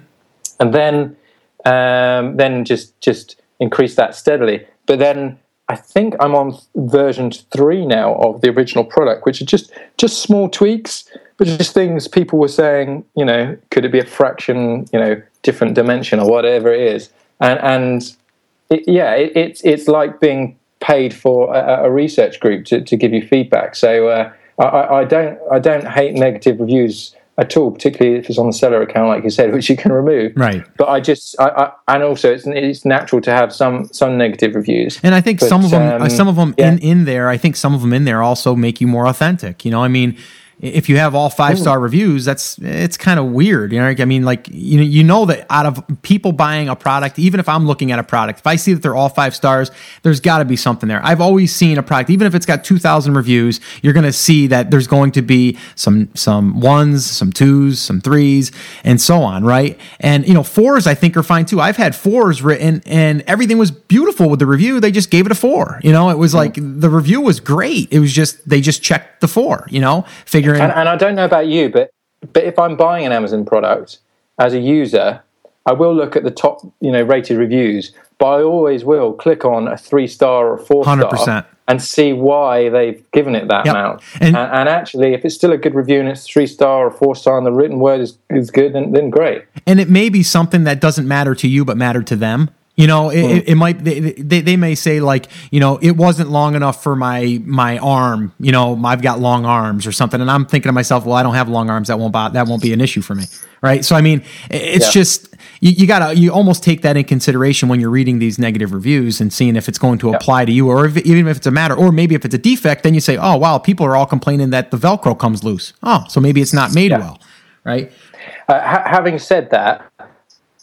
and then um, then just just increased that steadily. But then I think I'm on version three now of the original product, which are just just small tweaks, but just things people were saying. You know, could it be a fraction? You know, different dimension or whatever it is. and and it, yeah, it, it's it's like being paid for a, a research group to, to give you feedback. So uh, I, I don't I don't hate negative reviews at all, particularly if it's on the seller account, like you said, which you can remove. Right. But I just, I, I and also it's it's natural to have some some negative reviews. And I think but, some of them, um, some of them yeah. in in there, I think some of them in there also make you more authentic. You know, I mean. If you have all five star reviews, that's it's kind of weird. You know, I mean, like you know, you know that out of people buying a product, even if I'm looking at a product, if I see that they're all five stars, there's got to be something there. I've always seen a product, even if it's got two thousand reviews, you're going to see that there's going to be some some ones, some twos, some threes, and so on, right? And you know, fours I think are fine too. I've had fours written, and everything was beautiful with the review. They just gave it a four. You know, it was like the review was great. It was just they just checked the four. You know, figuring. And, and I don't know about you, but but if I'm buying an Amazon product as a user, I will look at the top, you know, rated reviews, but I always will click on a three star or four star 100%. and see why they've given it that Yep. amount. And- And, and, actually, if it's still a good review and it's three star or four star and the written word is, is good, then, then great. and it may be something that doesn't matter to you but matter to them you know it, it, it might they, they, they may say like you know it wasn't long enough for my my arm you know i've got long arms or something. And i'm thinking to myself well i don't have long arms. That won't that won't be an issue for me. Right? So i mean it's Yeah. just you, you gotta you almost take that in consideration when you're reading these negative reviews and seeing if it's going to apply to you or if, even if it's a matter or maybe if it's a defect then you say oh wow people are all complaining that the velcro comes loose. Oh so maybe it's not made Yeah. well. Right? Uh, ha- having said that,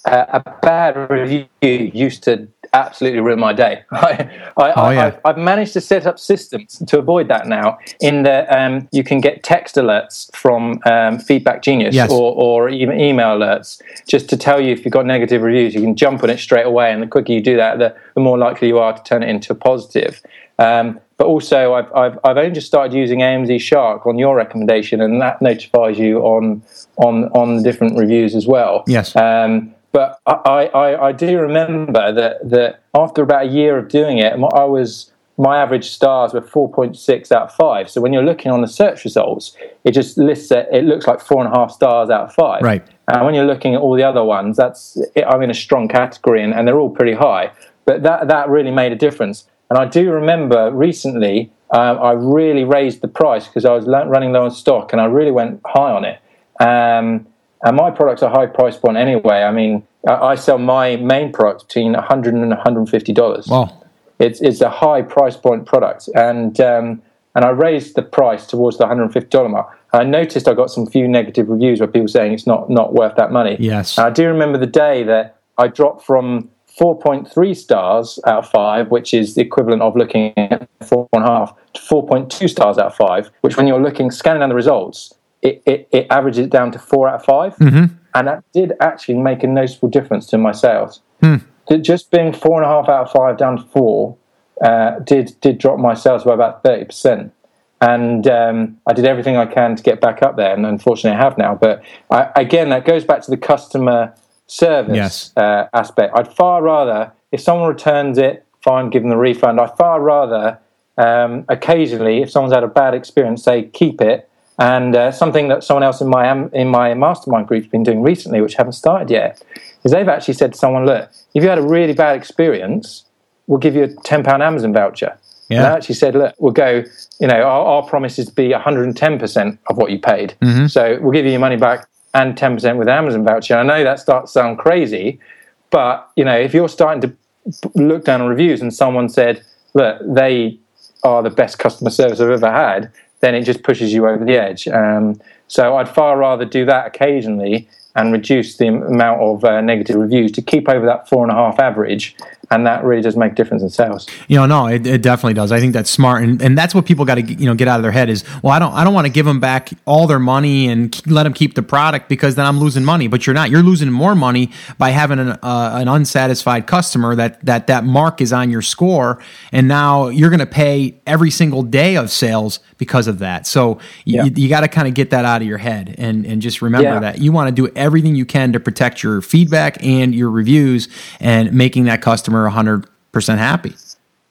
uh, a bad review used to absolutely ruin my day. I, I, Oh, yeah. I've, I've managed to set up systems to avoid that now. In that um, you can get text alerts from um, Feedback Genius Yes. or, or even email alerts just to tell you if you've got negative reviews. You can jump on it straight away, and the quicker you do that, the, the more likely you are to turn it into a positive. Um, but also, I've, I've, I've only just started using AMZ Shark on your recommendation, and that notifies you on on on the different reviews as well. Yes. Um, but I, I, I do remember that, that after about a year of doing it, I was my average stars were 4.6 out of 5. So when you're looking on the search results, it just lists it, it looks like four and a half stars out of 5. Right. And when you're looking at all the other ones, that's I'm in a strong category and, and they're all pretty high. But that, that really made a difference. And I do remember recently, um, I really raised the price because I was running low on stock and I really went high on it. Um, and my products are high price point anyway. I mean, I, I sell my main product between 100 and 150 dollars. well It's it's a high price point product, and um, and I raised the price towards the 150 dollar mark. I noticed I got some few negative reviews where people saying it's not not worth that money. Yes. And I do remember the day that I dropped from 4.3 stars out of five, which is the equivalent of looking at four and a half, to 4.2 stars out of five, which when you're looking scanning down the results, it, it, it averages it down to four out of 5 Mm-hmm. and that did actually make a noticeable difference to my sales. Ju- Just being four and a half out of five down to four uh, did did drop my sales by about thirty percent. And um, I did everything I can to get back up there, and unfortunately, I have now. But I, again, that goes back to the customer service Yes. uh, aspect. I'd far rather, if someone returns it, fine, give them the refund. I'd far rather, um, occasionally, if someone's had a bad experience, say keep it. And uh, something that someone else in my in my mastermind group's been doing recently, which haven't started yet, is they've actually said to someone, "Look, if you had a really bad experience, we'll give you a ten pound Amazon voucher." And Yeah. they actually said, "Look, we'll go. You know, our, our promise is to be 110 percent of what you paid. So we'll give you your money back and 10 percent with Amazon voucher." I know that starts to sound crazy, but you know, if you're starting to look down on reviews and someone said, "Look, they are the best customer service I've ever had," then it just pushes you over the edge. Um, so I'd far rather do that occasionally and reduce the amount of uh, negative reviews to keep over that four and a half average, and that really does make a difference in sales. You know, no, it, it definitely does. I think that's smart, and, and that's what people got to you know get out of their head is, well, I don't I don't want to give them back all their money and let them keep the product because then I'm losing money. But you're not. You're losing more money by having an uh, an unsatisfied customer that that that mark is on your score, and now you're going to pay every single day of sales because of that. So Yeah. you, you got to kind of get that out of your head and and just remember Yeah. that you want to do everything you can to protect your feedback and your reviews and making that customer 100% happy.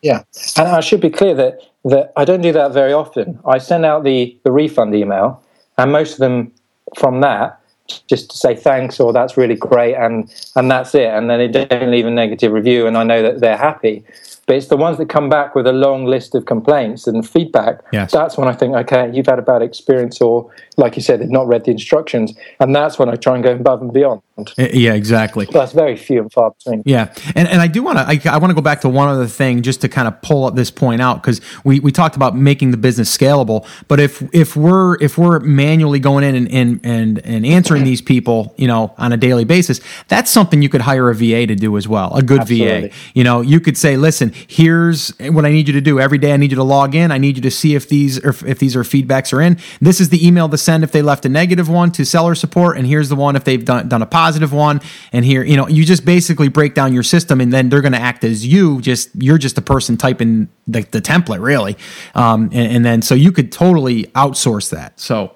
Yeah, and I should be clear that that I don't do that very often. I send out the the refund email, and most of them from that just to say thanks or that's really great and and that's it and then they don't leave a negative review and I know that they're happy but it's the ones that come back with a long list of complaints and feedback. Yes. That's when I think, okay, you've had a bad experience, or like you said, they've not read the instructions, and that's when I try and go above and beyond. Uh, yeah, exactly. That's very few and far between. Yeah, and and I do want to I, I want to go back to one other thing just to kind of pull up this point out because we, we talked about making the business scalable, but if if we're if we're manually going in and and and, and answering these people, you know, on a daily basis, that's something you could hire a VA to do as well, a good Absolutely. VA. You know, you could say, listen, here's what I need you to do every day. I need you to log in. I need you to see if these if these are feedbacks are in. This is the email to send if they left a negative one to seller support, and here's the one if they've done done a positive one. And here, you know, you just basically break down your system, and then they're going to act as you. Just you're just a person typing the, the template, really. Um, and, and then so you could totally outsource that. So.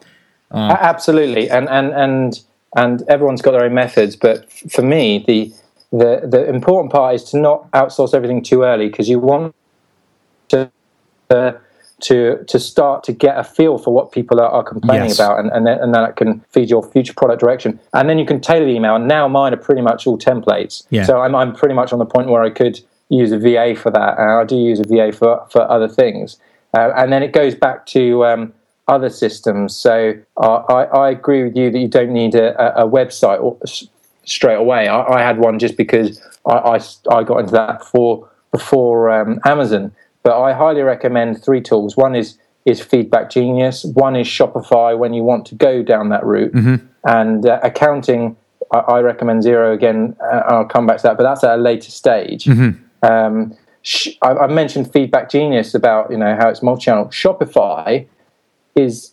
A- Absolutely, and and and and everyone's got their own methods. But for me, the the the important part is to not outsource everything too early because you want to. Uh, to, to start to get a feel for what people are, are complaining Yes. about, and and, then, and that can feed your future product direction. And then you can tailor the email. And now mine are pretty much all templates. Yeah. So I'm, I'm pretty much on the point where I could use a VA for that, and I do use a VA for for other things. Uh, and then it goes back to um, other systems. So uh, I, I agree with you that you don't need a, a, website straight away. I, I had one just because I I got into that before before um, Amazon. But I highly recommend three tools. One is is Feedback Genius. One is Shopify when you want to go down that route. And uh, accounting, I, I recommend Xero again. Uh, I'll come back to that, but that's at a later stage. Um, sh- I, I mentioned Feedback Genius about you know how it's multi-channel. Shopify is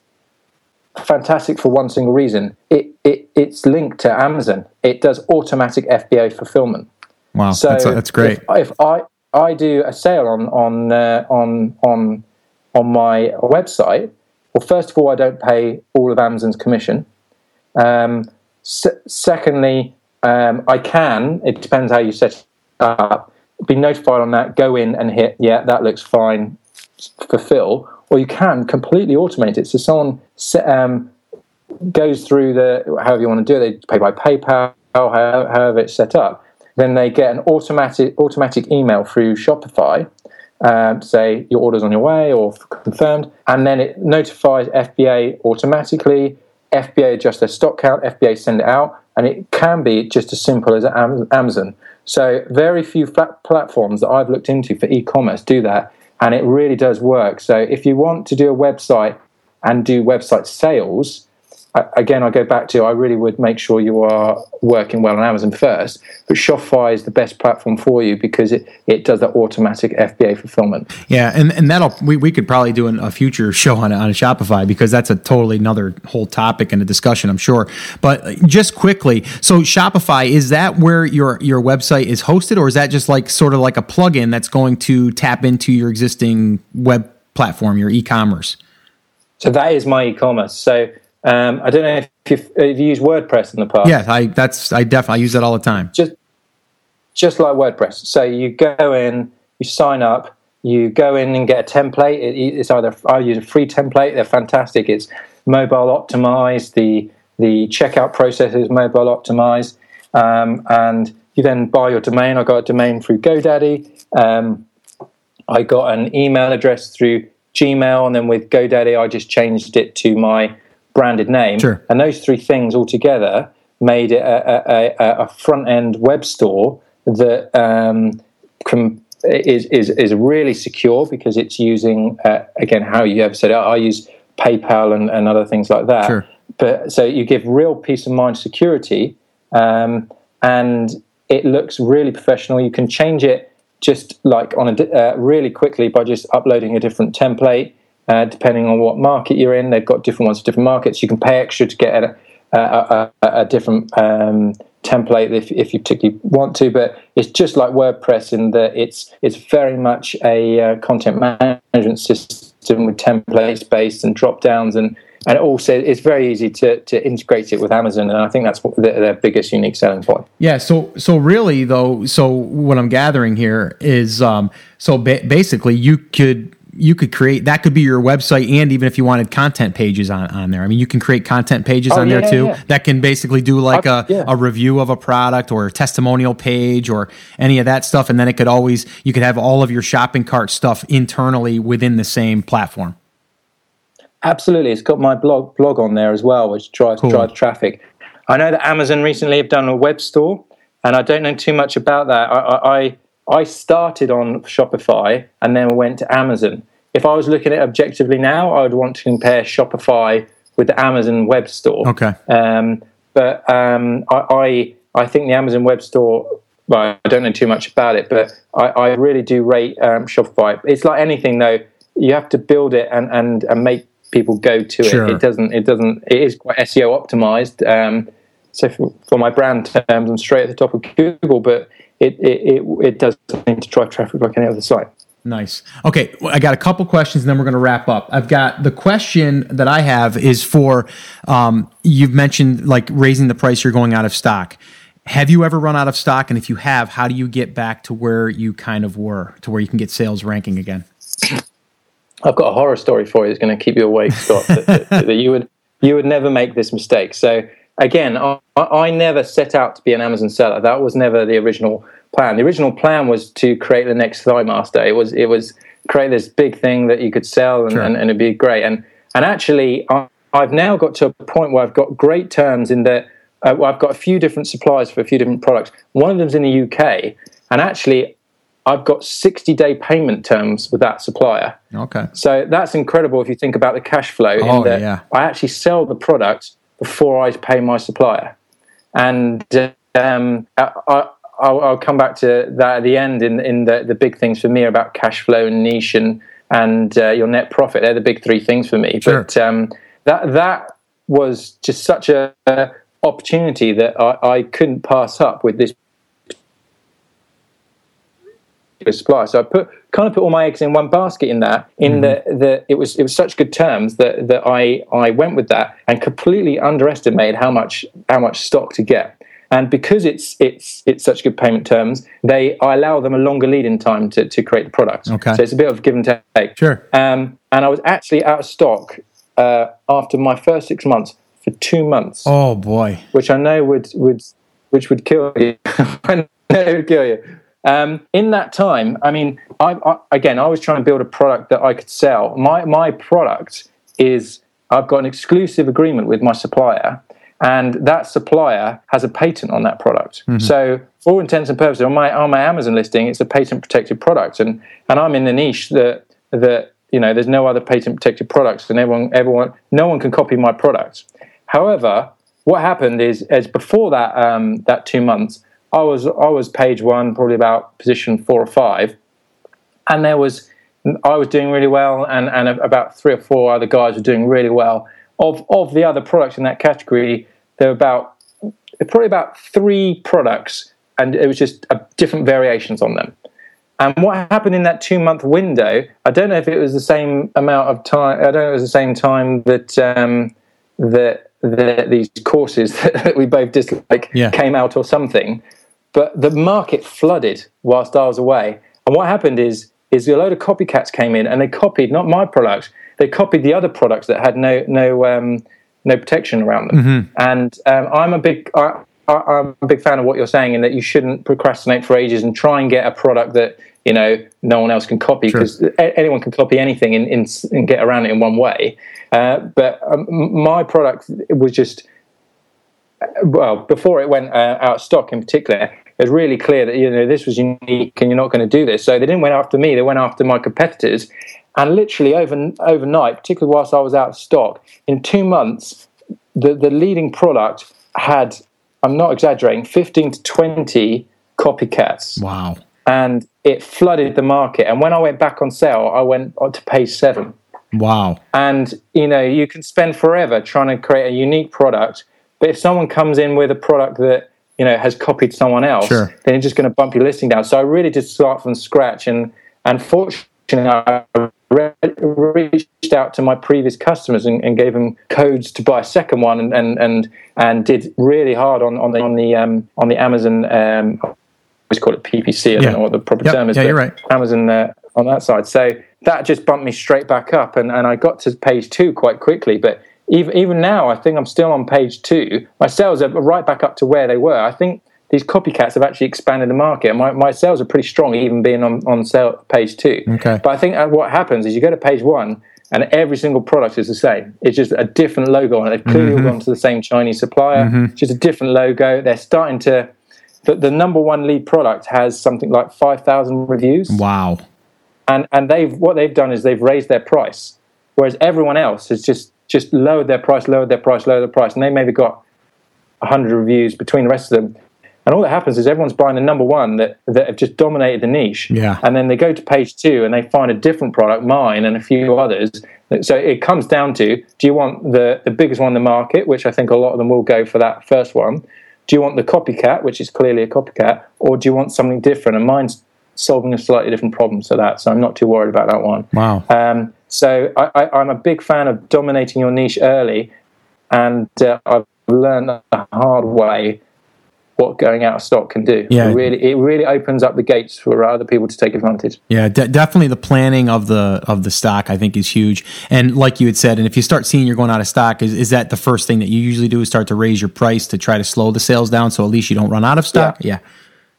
fantastic for one single reason. It, it it's linked to Amazon. It does automatic FBA fulfillment. Wow, So that's, that's great. If, if I I do a sale on on uh, on on on my website, well, first of all, I don't pay all of Amazon's commission. Um, se- secondly, um, I can. It depends how you set it up. Be notified on that. Go in and hit. Yeah, that looks fine. Fulfill, or you can completely automate it. So someone um, goes through the however you want to do it. They pay by PayPal, however, it's set up. Then they get an automatic automatic email through Shopify um, say your order's on your way or confirmed, and then it notifies FBA automatically. FBA adjust their stock count. FBA send it out, and it can be just as simple as Amazon. So very few flat platforms that I've looked into for e-commerce do that, and it really does work. So if you want to do a website and do website sales, again, I go back to I really would make sure you are working well on Amazon first. But Shopify is the best platform for you because it, it does that automatic FBA fulfillment. Yeah, and, and that'll we, we could probably do an, a future show on on Shopify because that's a totally another whole topic and a discussion, I'm sure. But uh, just quickly, so Shopify is that where your your website is hosted, or is that just like sort of like a plugin that's going to tap into your existing web platform, your e-commerce? So that is my e-commerce. So um, I don't know if you've, if you used WordPress in the past. Yeah, I that's I definitely I use that all the time. just just like WordPress. So you go in, you sign up, you go in and get a template. It, it's either I use a free template. They're fantastic. It's mobile optimized. The the checkout process is mobile optimized, um, and you then buy your domain. I got a domain through GoDaddy. Um, I got an email address through Gmail, and then with GoDaddy, I just changed it to my branded name. Sure. And those three things all together made it a, a, a, a front end web store that um, can, is, is is really secure because it's using uh, again how you have said. I use PayPal and, and other things like that. Sure. But so you give real peace of mind security, um, and it looks really professional. You can change it just like on a uh, really quickly by just uploading a different template. Uh, depending on what market you're in, they've got different ones for different markets. You can pay extra to get a, a, a, a different um, template if, if you particularly want to. But it's just like WordPress in that it's it's very much a uh, content management system with templates based and drop downs and and also it's very easy to, to integrate it with Amazon. And I think that's their biggest unique selling point. Yeah. So so really though, so what I'm gathering here is um, so ba- basically you could you could create that could be your website and even if you wanted content pages on, on there i mean you can create content pages Oh, on yeah, there too yeah. that can basically do like I- a, yeah. a review of a product or a testimonial page or any of that stuff and then it could always you could have all of your shopping cart stuff internally within the same platform Absolutely, it's got my blog blog on there as well, which drives Cool. drives traffic. I know that Amazon recently have done a web store, and I don't know too much about that. I I, I I started on Shopify and then went to Amazon. If I was looking at it objectively now, I would want to compare Shopify with the Amazon web store. okay Um, but um, I, I I think the Amazon web store. Well, I don't know too much about it, but I, I really do rate um, Shopify. It's like anything, though. You have to build it and, and, and make people go to Sure. it. It doesn't. It doesn't. It is quite SEO optimized. Um, so for, for my brand terms, I'm straight at the top of Google, but it it, it, it does need to drive traffic like any other site. Nice. Okay, well, I got a couple questions, and then we're going to wrap up. I've got the question that I have is for um, you've mentioned like raising the price. You're going out of stock. Have you ever run out of stock? And if you have, how do you get back to where you kind of were, to where you can get sales ranking again? I've got a horror story for you that's going to keep you awake, Scott. that, that, that you would you would never make this mistake. So again, I, I never set out to be an Amazon seller. That was never the original plan. The original plan was to create the next ThighMaster. It was it was create this big thing that you could sell and, Sure. and, and it'd be great. And and actually, I, I've now got to a point where I've got great terms in that. Uh, well, I've got a few different suppliers for a few different products. One of them's in the UK, and actually, I've got 60 day payment terms with that supplier. Okay. So that's incredible if you think about the cash flow. Oh, in that yeah. I actually sell the product before I pay my supplier, and um, I, I, I'll, I'll come back to that at the end. In in the, the big things for me about cash flow and niche and and uh, your net profit. They're the big three things for me. Sure. But um, that that was just such a, a opportunity that I, I couldn't pass up with this supply. So I put kind of put all my eggs in one basket in that. In the the it was it was such good terms that that I I went with that and completely underestimated how much how much stock to get. And because it's it's it's such good payment terms, they I allow them a longer lead in time to, to create the product. Okay. So it's a bit of give and take. Sure. Um, and I was actually out of stock uh, after my first six months for two months Oh boy. which I know would would which would kill you. I know it would kill you. Um, in that time, I mean, I, I, again, I was trying to build a product that I could sell. My my product is I've got an exclusive agreement with my supplier, and that supplier has a patent on that product. So, for all intents and purposes, on my on my Amazon listing, it's a patent protected product, and and I'm in the niche that that you know there's no other patent protected products, and everyone everyone no one can copy my product. However, what happened is, is before that um, that two months, I was I was page one, probably about position four or five, and there was I was doing really well, and and about three or four other guys were doing really well. Of of the other products in that category, there were about probably about three products, and it was just uh, different variations on them. And what happened in that two month window, I don't know if it was the same amount of time. I don't know if it was the same time that um, that, that these courses that we both dislike Yeah. came out or something. But the market flooded whilst I was away. And what happened is is a load of copycats came in and they copied not my products, they copied the other products that had no no um, no protection around them. And um, I'm a big I, I'm a big fan of what you're saying in that you shouldn't procrastinate for ages and try and get a product that you know no one else can copy Sure. because anyone can copy anything and, and, and get around it in one way. Uh, but um, my product was just well before it went uh, out of stock in particular it was really clear that you know this was unique and you're not going to do this. So they didn't went after me they went after my competitors. And literally over overnight particularly whilst i was out of stock in two months the, the leading product had i'm not exaggerating 15 to 20 copycats. Wow. and it flooded the market. And when i went back on sale i went on to page seven. Wow. and you know you can spend forever trying to create a unique product but if someone comes in with a product that you know has copied someone else Sure. then it's just going to bump your listing down so i really did start from scratch and and fortunately i re- reached out to my previous customers and, and gave them codes to buy a second one and and and, and did really hard on on the on the um, on the amazon um, let's call it ppc i Yeah. don't know what the proper Yep. term is Yeah, you're right. amazon uh, on that side. So that just bumped me straight back up, and, and I got to page two quite quickly. But even even now, I think I'm still on page two. My sales are right back up to where they were. I think these copycats have actually expanded the market. My, my sales are pretty strong, even being on, on sale page two. Okay. But I think what happens is you go to page one, and every single product is the same. It's just a different logo on it. They've clearly Mm-hmm. gone to the same Chinese supplier. Just a different logo. They're starting to. The, the number one lead product has something like five thousand reviews Wow. and and they've what they've done is they've raised their price, whereas everyone else has just just lowered their price, lowered their price, lowered their price, and they maybe got hundred reviews between the rest of them. And all that happens is everyone's buying the number one that that have just dominated the niche. Yeah. And then they go to page two and they find a different product, mine and a few others. So it comes down to: Do you want the the biggest one in the market, which I think a lot of them will go for that first one? Do you want the copycat, which is clearly a copycat, or do you want something different? And mine's solving a slightly different problem to that, so I'm not too worried about that one. Wow. Um, so I, I, I'm a big fan of dominating your niche early, and uh, I've learned the hard way what going out of stock can do. Yeah. It really, it really opens up the gates for other people to take advantage. Yeah, de- definitely the planning of the of the stock I think is huge. And like you had said, and if you start seeing you're going out of stock, is, is that the first thing that you usually do is start to raise your price to try to slow the sales down so at least you don't run out of stock? Yeah.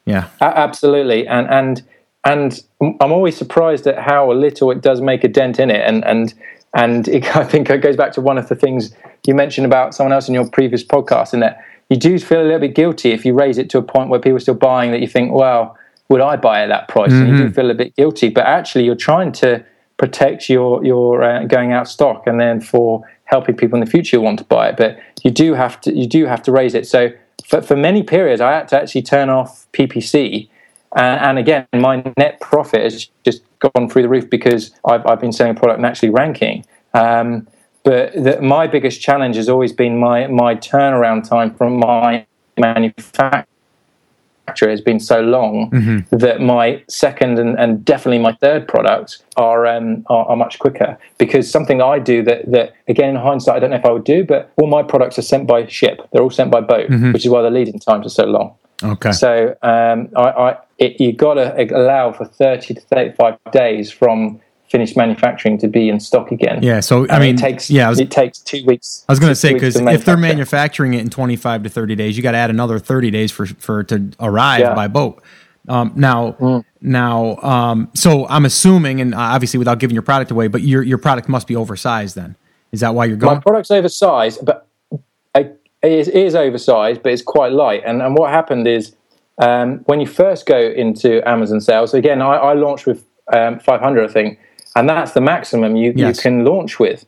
Yeah. A- absolutely, and and and I'm always surprised at how little it does make a dent in it, and and and it, I think it goes back to one of the things you mentioned about someone else in your previous podcast, in that you do feel a little bit guilty if you raise it to a point where people are still buying that you think, well, would I buy at that price? And you do feel a bit guilty, but actually you're trying to protect your your uh, going out stock, and then for helping people in the future who want to buy it, but you do have to you do have to raise it. So for, for many periods, I had to actually turn off PPC. And, and again, my net profit has just gone through the roof because I've, I've been selling a product and actually ranking. Um, but the, my biggest challenge has always been my, my turnaround time from my manufacturer has been so long that my second and, and definitely my third products are, um, are are much quicker because something I do that that again in hindsight I don't know if I would do, but all my products are sent by ship. They're all sent by boat, which is why the leading times are so long. Okay. So um, I, I it, you got to allow for thirty to thirty-five days from finished manufacturing to be in stock again. yeah. So I And mean, it takes yeah, was, it takes two weeks. I was going to say because if they're manufacturing it in 25 to 30 days, you got to add another 30 days for for to arrive Yeah. Mm. by boat. Um, now, now, um, so I'm assuming, and obviously without giving your product away, but your your product must be oversized. Then is that why you're going? my product's oversized, but it is, it is oversized, but it's quite light. And and what happened is um, when you first go into Amazon sales, again, I, I launched with um, 500, I think, and that's the maximum you, Yes. you can launch with.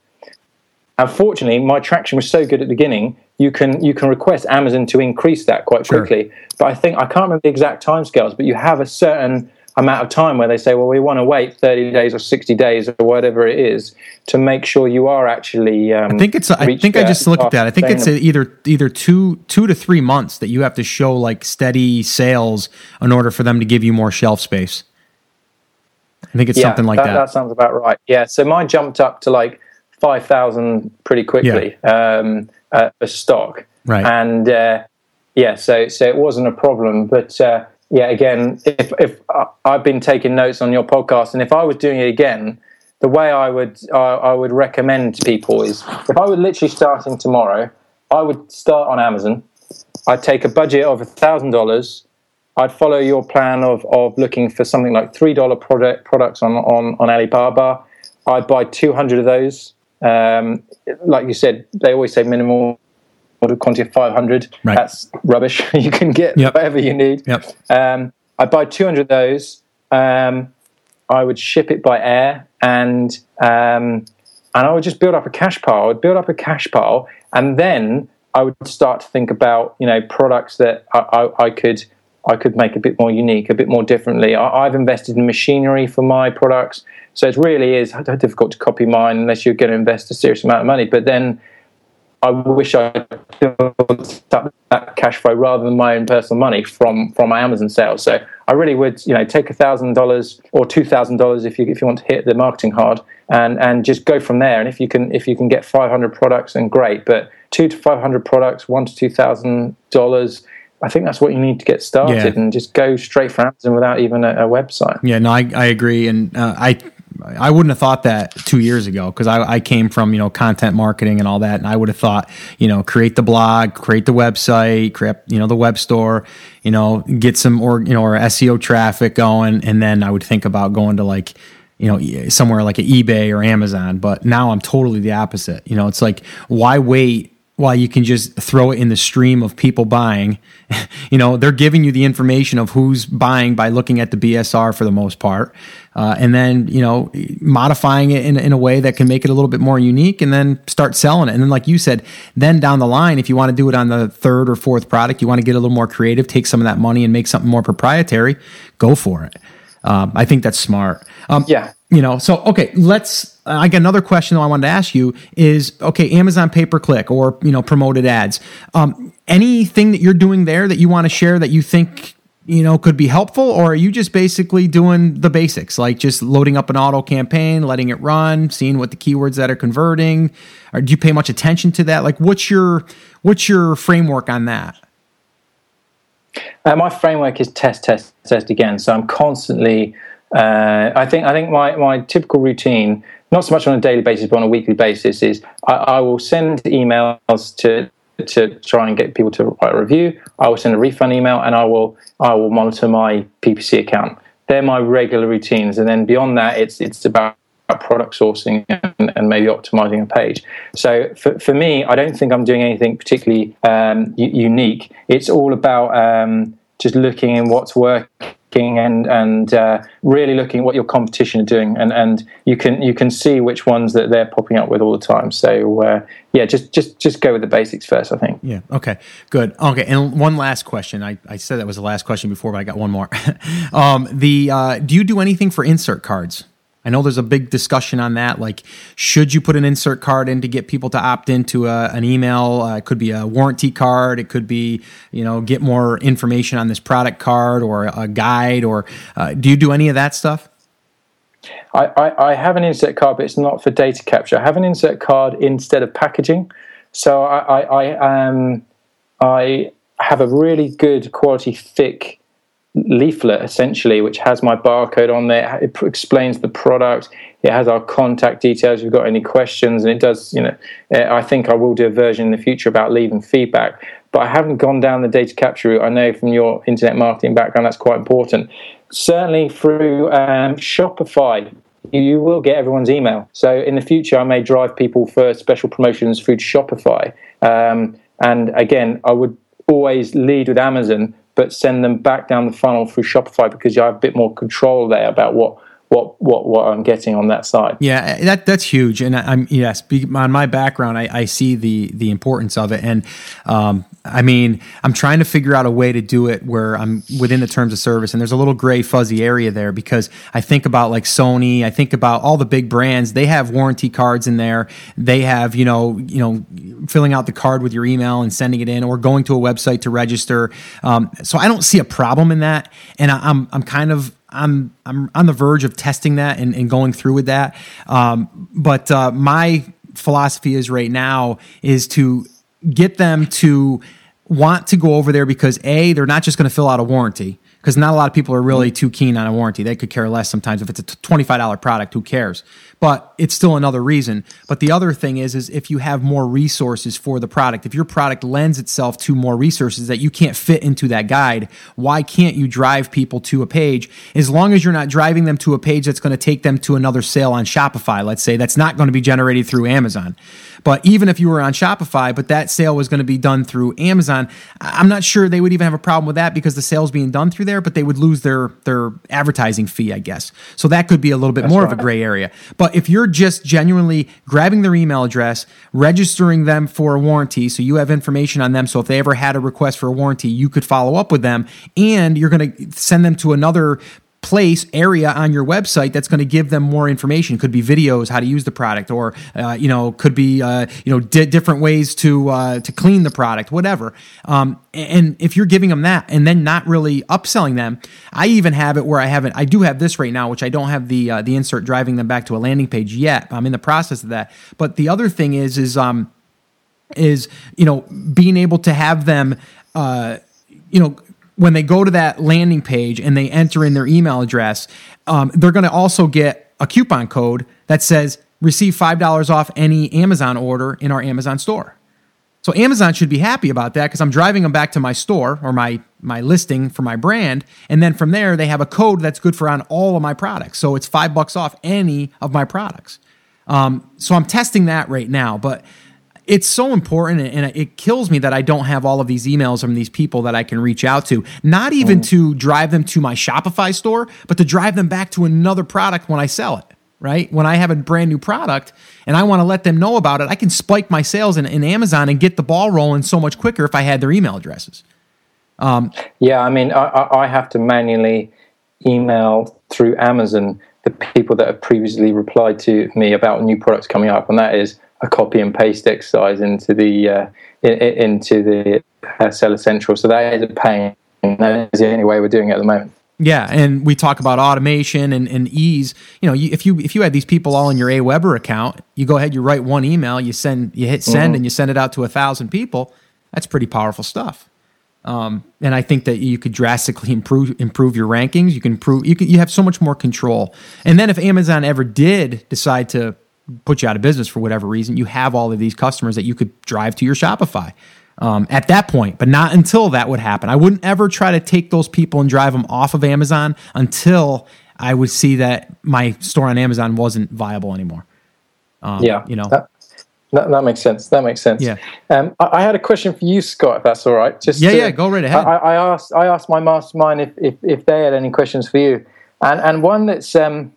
Unfortunately, my traction was so good at the beginning. You can you can request Amazon to increase that quite Sure. quickly. But I think I can't remember the exact timescales, but you have a certain amount of time where they say, well, we want to wait 30 days or 60 days or whatever it is to make sure you are actually. Um, I think it's. I think I just looked at that. I think it's either either two two to three months that you have to show like steady sales in order for them to give you more shelf space. I think it's something like that. That sounds about right. Yeah. So mine jumped up to like five thousand pretty quickly um, uh, for stock, Right. And uh, yeah, so so it wasn't a problem. But uh, yeah, again, if if I've been taking notes on your podcast, and if I was doing it again, the way I would I, I would recommend to people is if I were literally starting tomorrow, I would start on Amazon. I'd take a budget of thousand dollars. I'd follow your plan of, of looking for something like three dollar product products on, on on Alibaba. I'd buy two hundred of those. Um, like you said, they always say minimal order quantity of five hundred. Right. That's rubbish. you can get Yep. whatever you need. Yep. Um, I'd buy two hundred of those. Um, I would ship it by air, and um, and I would just build up a cash pile. I would build up a cash pile, and then I would start to think about you know products that I, I, I could I could make a bit more unique, a bit more differently. I, I've invested in machinery for my products, so it really is difficult to copy mine unless you're going to invest a serious amount of money. But then I wish I built up that cash flow rather than my own personal money from from my Amazon sales. So I really would, you know, take a thousand dollars or two thousand dollars if you if you want to hit the marketing hard, and and just go from there. And if you can if you can get five hundred products, then great. But two to five hundred products, one to two thousand dollars. I think that's what you need to get started Yeah. and just go straight for Amazon without even a, a website. Yeah, no, I, I agree, and uh, I I wouldn't have thought that two years ago because I, I came from you know content marketing and all that, and I would have thought you know create the blog, create the website, create you know the web store, you know get some or you know or SEO traffic going, and then I would think about going to like you know somewhere like eBay or Amazon. But now I'm totally the opposite. You know, it's like why wait while you can just throw it in the stream of people buying. you know, they're giving you the information of who's buying by looking at the BSR for the most part. Uh, and then, you know, modifying it in, in a way that can make it a little bit more unique and then start selling it. And then, like you said, then down the line, if you want to do it on the third or fourth product, you want to get a little more creative, take some of that money and make something more proprietary, go for it. Um, I think that's smart. Um, Yeah. You know so okay let's i got another question though i wanted to ask you is okay amazon pay per click or you know promoted ads um, anything that you're doing there that you want to share that you think you know could be helpful or are you just basically doing the basics like just loading up an auto campaign letting it run seeing what the keywords that are converting or do you pay much attention to that like what's your what's your framework on that Uh, my framework is test, test, test again. So I'm constantly. Uh, I think. I think my my typical routine, not so much on a daily basis, but on a weekly basis, is I, I will send emails to to try and get people to write a review. I will send a refund email, and I will I will monitor my PPC account. They're my regular routines, and then beyond that, it's it's about product sourcing and, and maybe optimizing a page. So for, for me, I don't think I'm doing anything particularly um, u- unique. It's all about um, just looking in what's working and and uh, really looking at what your competition are doing, and, and you can you can see which ones that they're popping up with all the time. So uh, yeah, just just just go with the basics first. I think. Yeah. Okay. Good. Okay. And one last question. I, I said that was the last question before, but I got one more. um, the uh, do you do anything for insert cards? I know there's a big discussion on that. Like, should you put an insert card in to get people to opt into a, an email? Uh, it could be a warranty card. It could be, you know, get more information on this product card or a guide. Or uh, do you do any of that stuff? I, I, I have an insert card, but it's not for data capture. I have an insert card instead of packaging. So I, I, I, um, I have a really good quality, thick leaflet essentially, which has my barcode on there. It explains the product. It has our contact details. If you've got any questions, and it does. You know, uh, I think I will do a version in the future about leaving feedback. But I haven't gone down the data capture route. I know from your internet marketing background that's quite important. Certainly through um, Shopify, you will get everyone's email. So in the future, I may drive people for special promotions through Shopify. Um, and again, I would always lead with Amazon, but send them back down the funnel through Shopify because you have a bit more control there about what what what what I'm getting on that side. Yeah, that that's huge, and I, I'm yes. On my background, I, I see the the importance of it, and um, I mean, I'm trying to figure out a way to do it where I'm within the terms of service, and there's a little gray fuzzy area there because I think about like Sony, I think about all the big brands. They have warranty cards in there. They have you know you know filling out the card with your email and sending it in, or going to a website to register. Um, so I don't see a problem in that, and I, I'm I'm kind of I'm I'm on the verge of testing that and, and going through with that. Um, but uh, my philosophy is right now is to get them to want to go over there because a they're not just going to fill out a warranty because not a lot of people are really too keen on a warranty. They could care less sometimes if it's a twenty-five dollar product. Who cares? But it's still another reason. But the other thing is, is if you have more resources for the product, if your product lends itself to more resources that you can't fit into that guide, why can't you drive people to a page? As long as you're not driving them to a page that's going to take them to another sale on Shopify, let's say that's not going to be generated through Amazon. But even if you were on Shopify, but that sale was going to be done through Amazon, I'm not sure they would even have a problem with that because the sale's being done through there, but they would lose their their advertising fee, I guess. So that could be a little bit more of a gray area. But if you're just genuinely grabbing their email address, registering them for a warranty, so you have information on them, so if they ever had a request for a warranty, you could follow up with them, and you're going to send them to another place area on your website that's going to give them more information. Could be videos how to use the product or uh, you know could be uh, you know di- different ways to uh, to clean the product whatever. Um, and if you're giving them that and then not really upselling them i even have it where i haven't i do have this right now which i don't have the uh, the insert driving them back to a landing page yet i'm in the process of that. But the other thing is is um is you know being able to have them uh you know, when they go to that landing page and they enter in their email address, um, they're going to also get a coupon code that says receive $5 off any Amazon order in our Amazon store. So Amazon should be happy about that because I'm driving them back to my store or my my listing for my brand, and then from there they have a code that's good for on all of my products. So it's five bucks off any of my products. Um, so I'm testing that right now, but it's so important and it kills me that I don't have all of these emails from these people that I can reach out to. Not even mm. to drive them to my Shopify store, but to drive them back to another product when I sell it right? When I have a brand new product and I want to let them know about it, I can spike my sales in, in Amazon and get the ball rolling so much quicker if I had their email addresses. Um, yeah, I mean, I, I have to manually email through Amazon the people that have previously replied to me about new products coming up, and that is a copy and paste exercise into the uh, into the uh, Seller Central. So that is a pain. That is the only way we're doing it at the moment. Yeah, and we talk about automation and, and ease. You know, you, if you if you had these people all in your AWeber account, you go ahead, you write one email, you send, you hit send, mm-hmm. and you send it out to a thousand people. That's pretty powerful stuff. Um, and I think that you could drastically improve improve your rankings. You can improve. You can you have so much more control. And then if Amazon ever did decide to put you out of business for whatever reason, you have all of these customers that you could drive to your Shopify um, at that point, but not until that would happen. I wouldn't ever try to take those people and drive them off of Amazon until I would see that my store on Amazon wasn't viable anymore. Um, yeah, you know. That, that, that, makes sense. That makes sense. Yeah. Um, I, I, had a question for you, Scott. If that's all right. Just yeah, to, yeah. Go right ahead. I, I, asked I asked my mastermind if, if, if they had any questions for you, and and one that's um,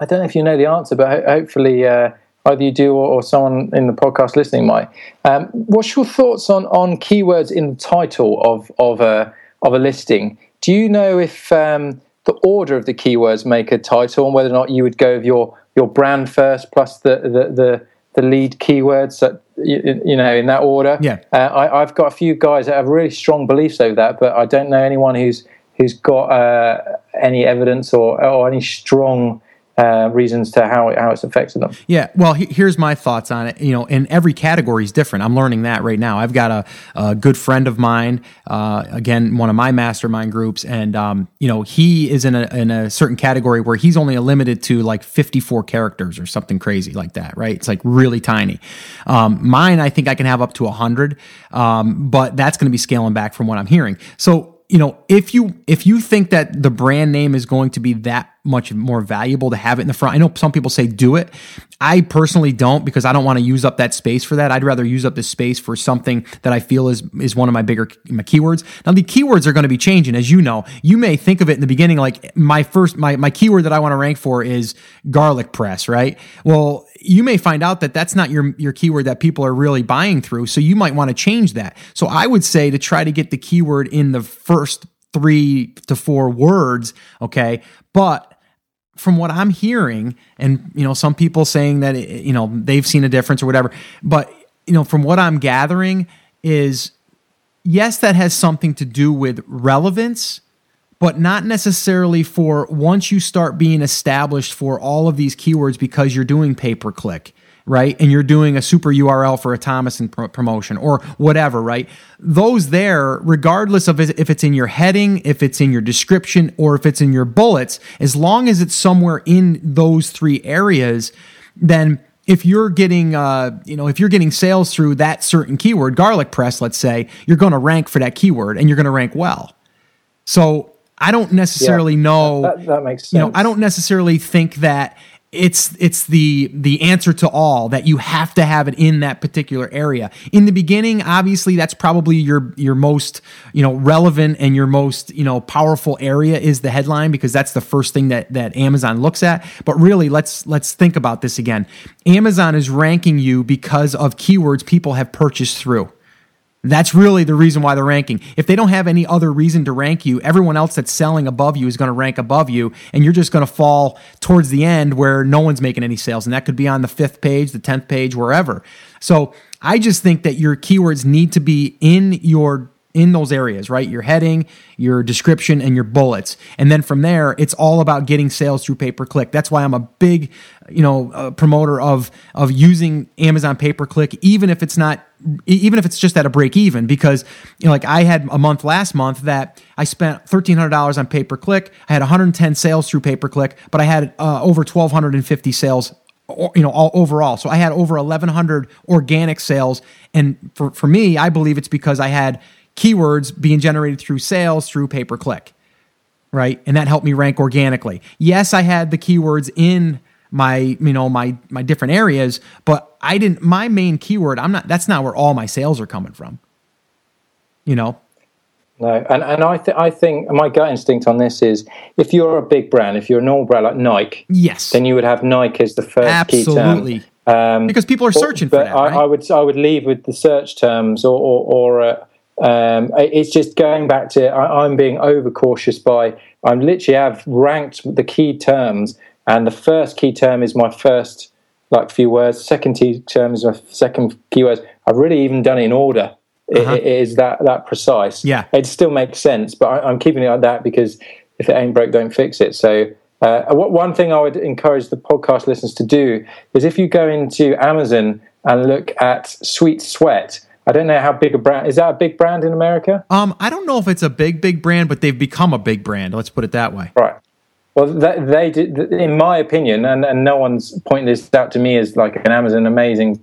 I don't know if you know the answer, but ho- hopefully uh, either you do or, or, someone in the podcast listening might. Um, what's your thoughts on on keywords in the title of of a of a listing? Do you know if um, the order of the keywords make a title, and whether or not you would go with your your brand first plus the the the, the lead keywords that you, you, know in that order? Yeah, uh, I, have got a few guys that have really strong beliefs over that, but I don't know anyone who's who's got uh, any evidence or or any strong uh, reasons to how how it's affected them. Yeah, well, he, here's my thoughts on it. You know, and every category is different. I'm learning that right now. I've got a, a good friend of mine, uh, again, one of my mastermind groups, and um, you know, he is in a in a certain category where he's only limited to like 54 characters or something crazy like that. Right? It's like really tiny. Um, mine, I think I can have up to 100, um, but that's going to be scaling back from what I'm hearing. So you know, if you if you think that the brand name is going to be that much more valuable to have it in the front, I know some people say do it. I personally don't because I don't want to use up that space for that. I'd rather use up the space for something that I feel is is one of my bigger my keywords. Now the keywords are going to be changing, as you know. You may think of it in the beginning like my first my my keyword that I want to rank for is garlic press, right? Well, you may find out that that's not your your keyword that people are really buying through. So you might want to change that. So i would say to try to get the keyword in the first 3 to 4 words okay? But from what i'm hearing and you know some people saying that you know they've seen a difference or whatever but you know from what i'm gathering is yes that has something to do with relevance but not necessarily for once you start being established for all of these keywords because you're doing pay per click, right? And you're doing a super URL for a Tomoson promotion or whatever, right? Those there, regardless of if it's in your heading, if it's in your description, or if it's in your bullets, as long as it's somewhere in those three areas, then if you're getting uh, you know if you're getting sales through that certain keyword garlic press let's say you're going to rank for that keyword and you're going to rank well so I don't necessarily yeah, know. That, that, makes sense. You know, I don't necessarily think that it's it's the the answer to all that you have to have it in that particular area. In the beginning, obviously, that's probably your your most you know relevant and your most you know powerful area is the headline because that's the first thing that that Amazon looks at. But really, let's let's think about this again. Amazon is ranking you because of keywords people have purchased through. That's really the reason why they're ranking. If they don't have any other reason to rank you, everyone else that's selling above you is going to rank above you, and you're just going to fall towards the end where no one's making any sales. And that could be on the fifth page, the 10th page, wherever. So I just think that your keywords need to be in your in those areas, right? Your heading, your description, and your bullets. And then from there, it's all about getting sales through pay per click. That's why I'm a big, you know, uh, promoter of of using Amazon pay per click, even if it's not, even if it's just at a break even. Because you know, like I had a month last month that I spent thirteen hundred dollars on pay per click. I had 110 sales through pay per click, but I had uh, over 1,250 sales you know all overall so i had over 1100 organic sales and for, for me i believe it's because i had keywords being generated through sales through pay per click, right? And that helped me rank organically. Yes, I had the keywords in my you know my my different areas, but I didn't. My main keyword, I'm not. That's not where all my sales are coming from. You know. No, and, and I, th- I think my gut instinct on this is if you're a big brand, if you're an all brand like Nike, yes, then you would have Nike as the first Absolutely. key term. Um, because people are searching but, for that. Right? I, I, would I would leave with the search terms or or, or uh, um, it's just going back to I, am being overcautious by I'm literally I've ranked the key terms, and the first key term is my first like few words. Second key term is my second keywords. I've really even done it in order. Uh-huh. It, it is that that precise. Yeah, it still makes sense, but I, am keeping it like that because if it ain't broke, don't fix it. So. Uh, one thing I would encourage the podcast listeners to do is if you go into Amazon and look at Sweet Sweat, I don't know how big a brand is that a big brand in America? Um, I don't know if it's a big big brand, but they've become a big brand. Let's put it that way. Right. Well, they, they did, in my opinion, and, and no one's pointing this out to me as like an Amazon amazing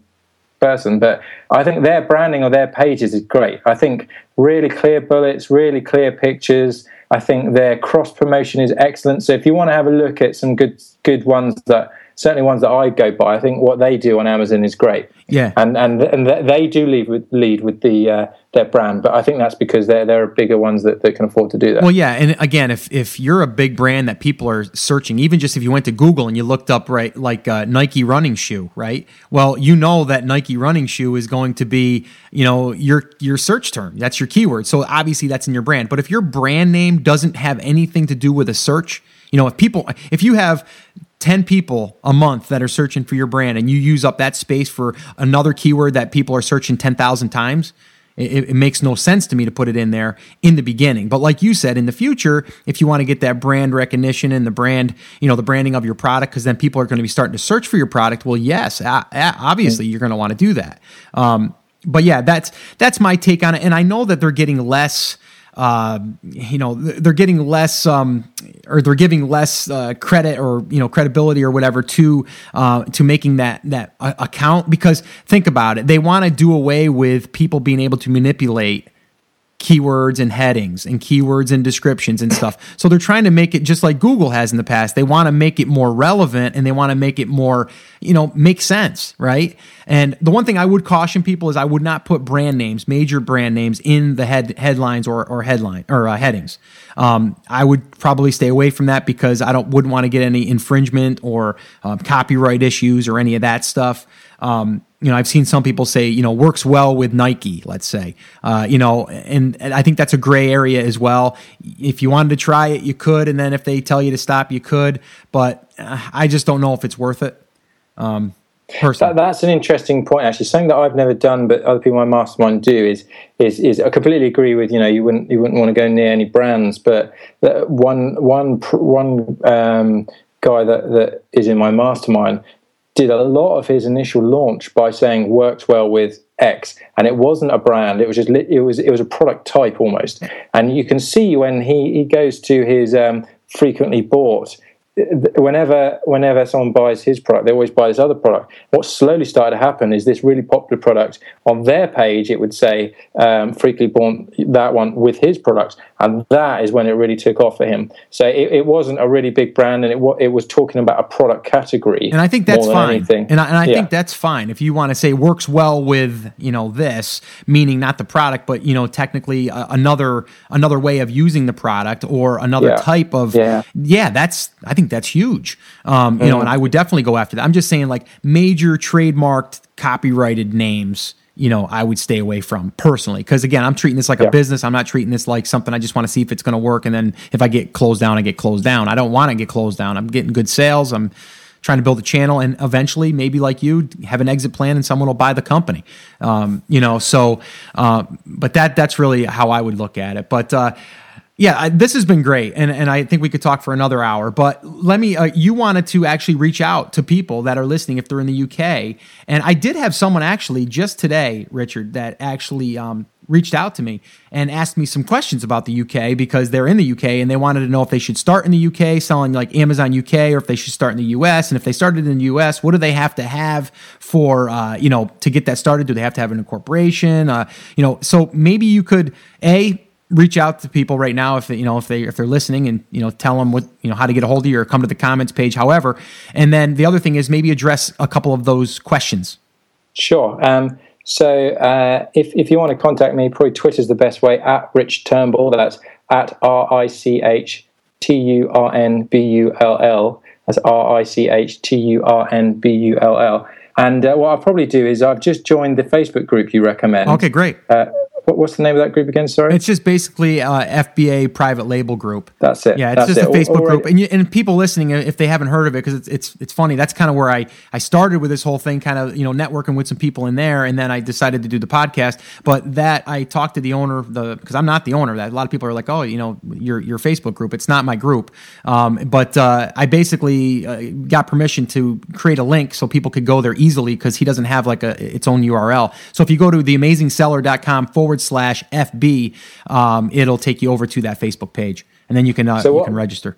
person, but I think their branding or their pages is great. I think really clear bullets, really clear pictures. I think their cross promotion is excellent. So if you want to have a look at some good good ones that certainly ones that I go by. I think what they do on Amazon is great. Yeah, and and and they do lead with lead with the uh, their brand, but I think that's because they're they're bigger ones that, that can afford to do that. Well, yeah, and again, if if you're a big brand that people are searching, even just if you went to Google and you looked up right like uh, Nike running shoe, right? Well, you know that Nike running shoe is going to be you know your your search term. That's your keyword. So obviously that's in your brand. But if your brand name doesn't have anything to do with a search, you know, if people if you have 10 people a month that are searching for your brand and you use up that space for another keyword that people are searching 10,000 times, it, it, makes no sense to me to put it in there in the beginning. But like you said, in the future, if you want to get that brand recognition and the brand, you know, the branding of your product, because then people are going to be starting to search for your product. Well, yes, obviously you're going to want to do that. Um, but yeah, that's that's my take on it. And I know that they're getting less uh, you know they're getting less um, or they're giving less uh, credit or you know credibility or whatever to uh, to making that that account because think about it they want to do away with people being able to manipulate keywords and headings and keywords and descriptions and stuff. So they're trying to make it just like Google has in the past. They want to make it more relevant and they want to make it more, you know, make sense, right? And the one thing I would caution people is I would not put brand names, major brand names, in the head headlines or, or headline or uh, headings. Um, I would probably stay away from that because I don't wouldn't want to get any infringement or uh, copyright issues or any of that stuff. Um, you know, I've seen some people say, you know, works well with Nike, let's say, uh, you know, and, and, I think that's a gray area as well. If you wanted to try it, you could. And then if they tell you to stop, you could. But uh, I just don't know if it's worth it. Um, that, that's an interesting point, actually. Something that I've never done, but other people in my mastermind do is is is I completely agree with you know you wouldn't you wouldn't want to go near any brands, but one one one um, guy that that is in my mastermind did a lot of his initial launch by saying worked well with X, and it wasn't a brand. It was just it was it was a product type almost. And you can see when he he goes to his um, frequently bought whenever whenever someone buys his product, they always buy this other product. What slowly started to happen is this really popular product on their page, it would say um, frequently bought that one with his products, and that is when it really took off for him. So it, it wasn't a really big brand, and it, it was talking about a product category. And I think that's fine. And I, and I yeah. think that's fine if you want to say works well with you know this, meaning not the product, but you know technically uh, another another way of using the product or another yeah. type of yeah. yeah. That's I think that's huge. Um, you know, and I would definitely go after that. I'm just saying like major trademarked copyrighted names you know, I would stay away from personally. Because again, I'm treating this like yeah. a business. I'm not treating this like something I just want to see if it's going to work. And then if I get closed down, I get closed down. I don't want to get closed down. I'm getting good sales. I'm, trying to build a channel, and eventually, maybe like you, have an exit plan, and someone will buy the company. Um, you know, so uh, but that that's really how I would look at it. But uh, yeah, I, this has been great, and and I think we could talk for another hour. But let me. Uh, you wanted to actually reach out to people that are listening if they're in the UK, and I did have someone actually just today, Richard, that actually um, reached out to me and asked me some questions about the UK because they're in the UK and they wanted to know if they should start in the UK selling like Amazon UK or if they should start in the US. And if they started in the US, what do they have to have for uh, you know to get that started? Do they have to have an incorporation? Uh, you know, so maybe you could a reach out to people right now if they, you know if they if they're listening and you know tell them what you know how to get a hold of you or come to the comments page however. And then the other thing is maybe address a couple of those questions. Sure. Um, so uh, if, if you want to contact me probably twitter's the best way at rich turnbull. That's at r-i-c-h-t-u-r-n-b-u-l-l that's r-i-c-h-t-u-r-n-b-u-l-l and uh, what I'll probably do is I've just joined the Facebook group you recommend. Okay, great. Uh, what, what's the name of that group again? Sorry, it's just basically uh, FBA private label group. That's it. Yeah, it's That's just it. a Facebook Already- group, and you, and people listening, if they haven't heard of it, because it's it's it's funny. That's kind of where I I started with this whole thing, kind of you know networking with some people in there, and then I decided to do the podcast. But that I talked to the owner of the because I'm not the owner of that. A lot of people are like, oh, you know, your your Facebook group. It's not my group, um, but uh, I basically uh, got permission to create a link so people could go there easily because he doesn't have like a its own URL. So if you go to theamazingseller.com forward slash FB, um, it'll take you over to that Facebook page, and then you can uh, So you can register.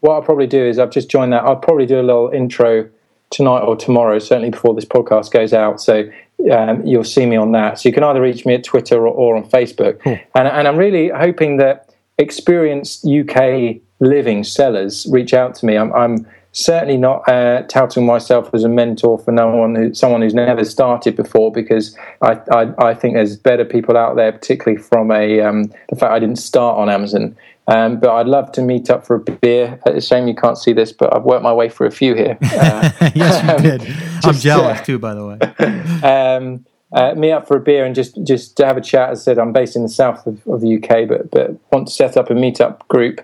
what I'll probably do is I've just joined that. I'll probably do a little intro tonight or tomorrow, certainly before this podcast goes out. So um, you'll see me on that. So you can either reach me at Twitter or, or on Facebook. And, and I'm really hoping that experienced UK living sellers reach out to me. I'm, I'm certainly not uh, touting myself as a mentor for no one who, someone who's never started before because I, I, I think there's better people out there, particularly from a um, the fact I didn't start on Amazon. Um, but I'd love to meet up for a beer. It's a shame you can't see this, but I've worked my way through a few here. Uh, yes, you did. I'm jealous uh, too, by the way. um, uh, meet up for a beer and just just to have a chat. As I said, I'm based in the south of, of the UK, but but want to set up a meetup group.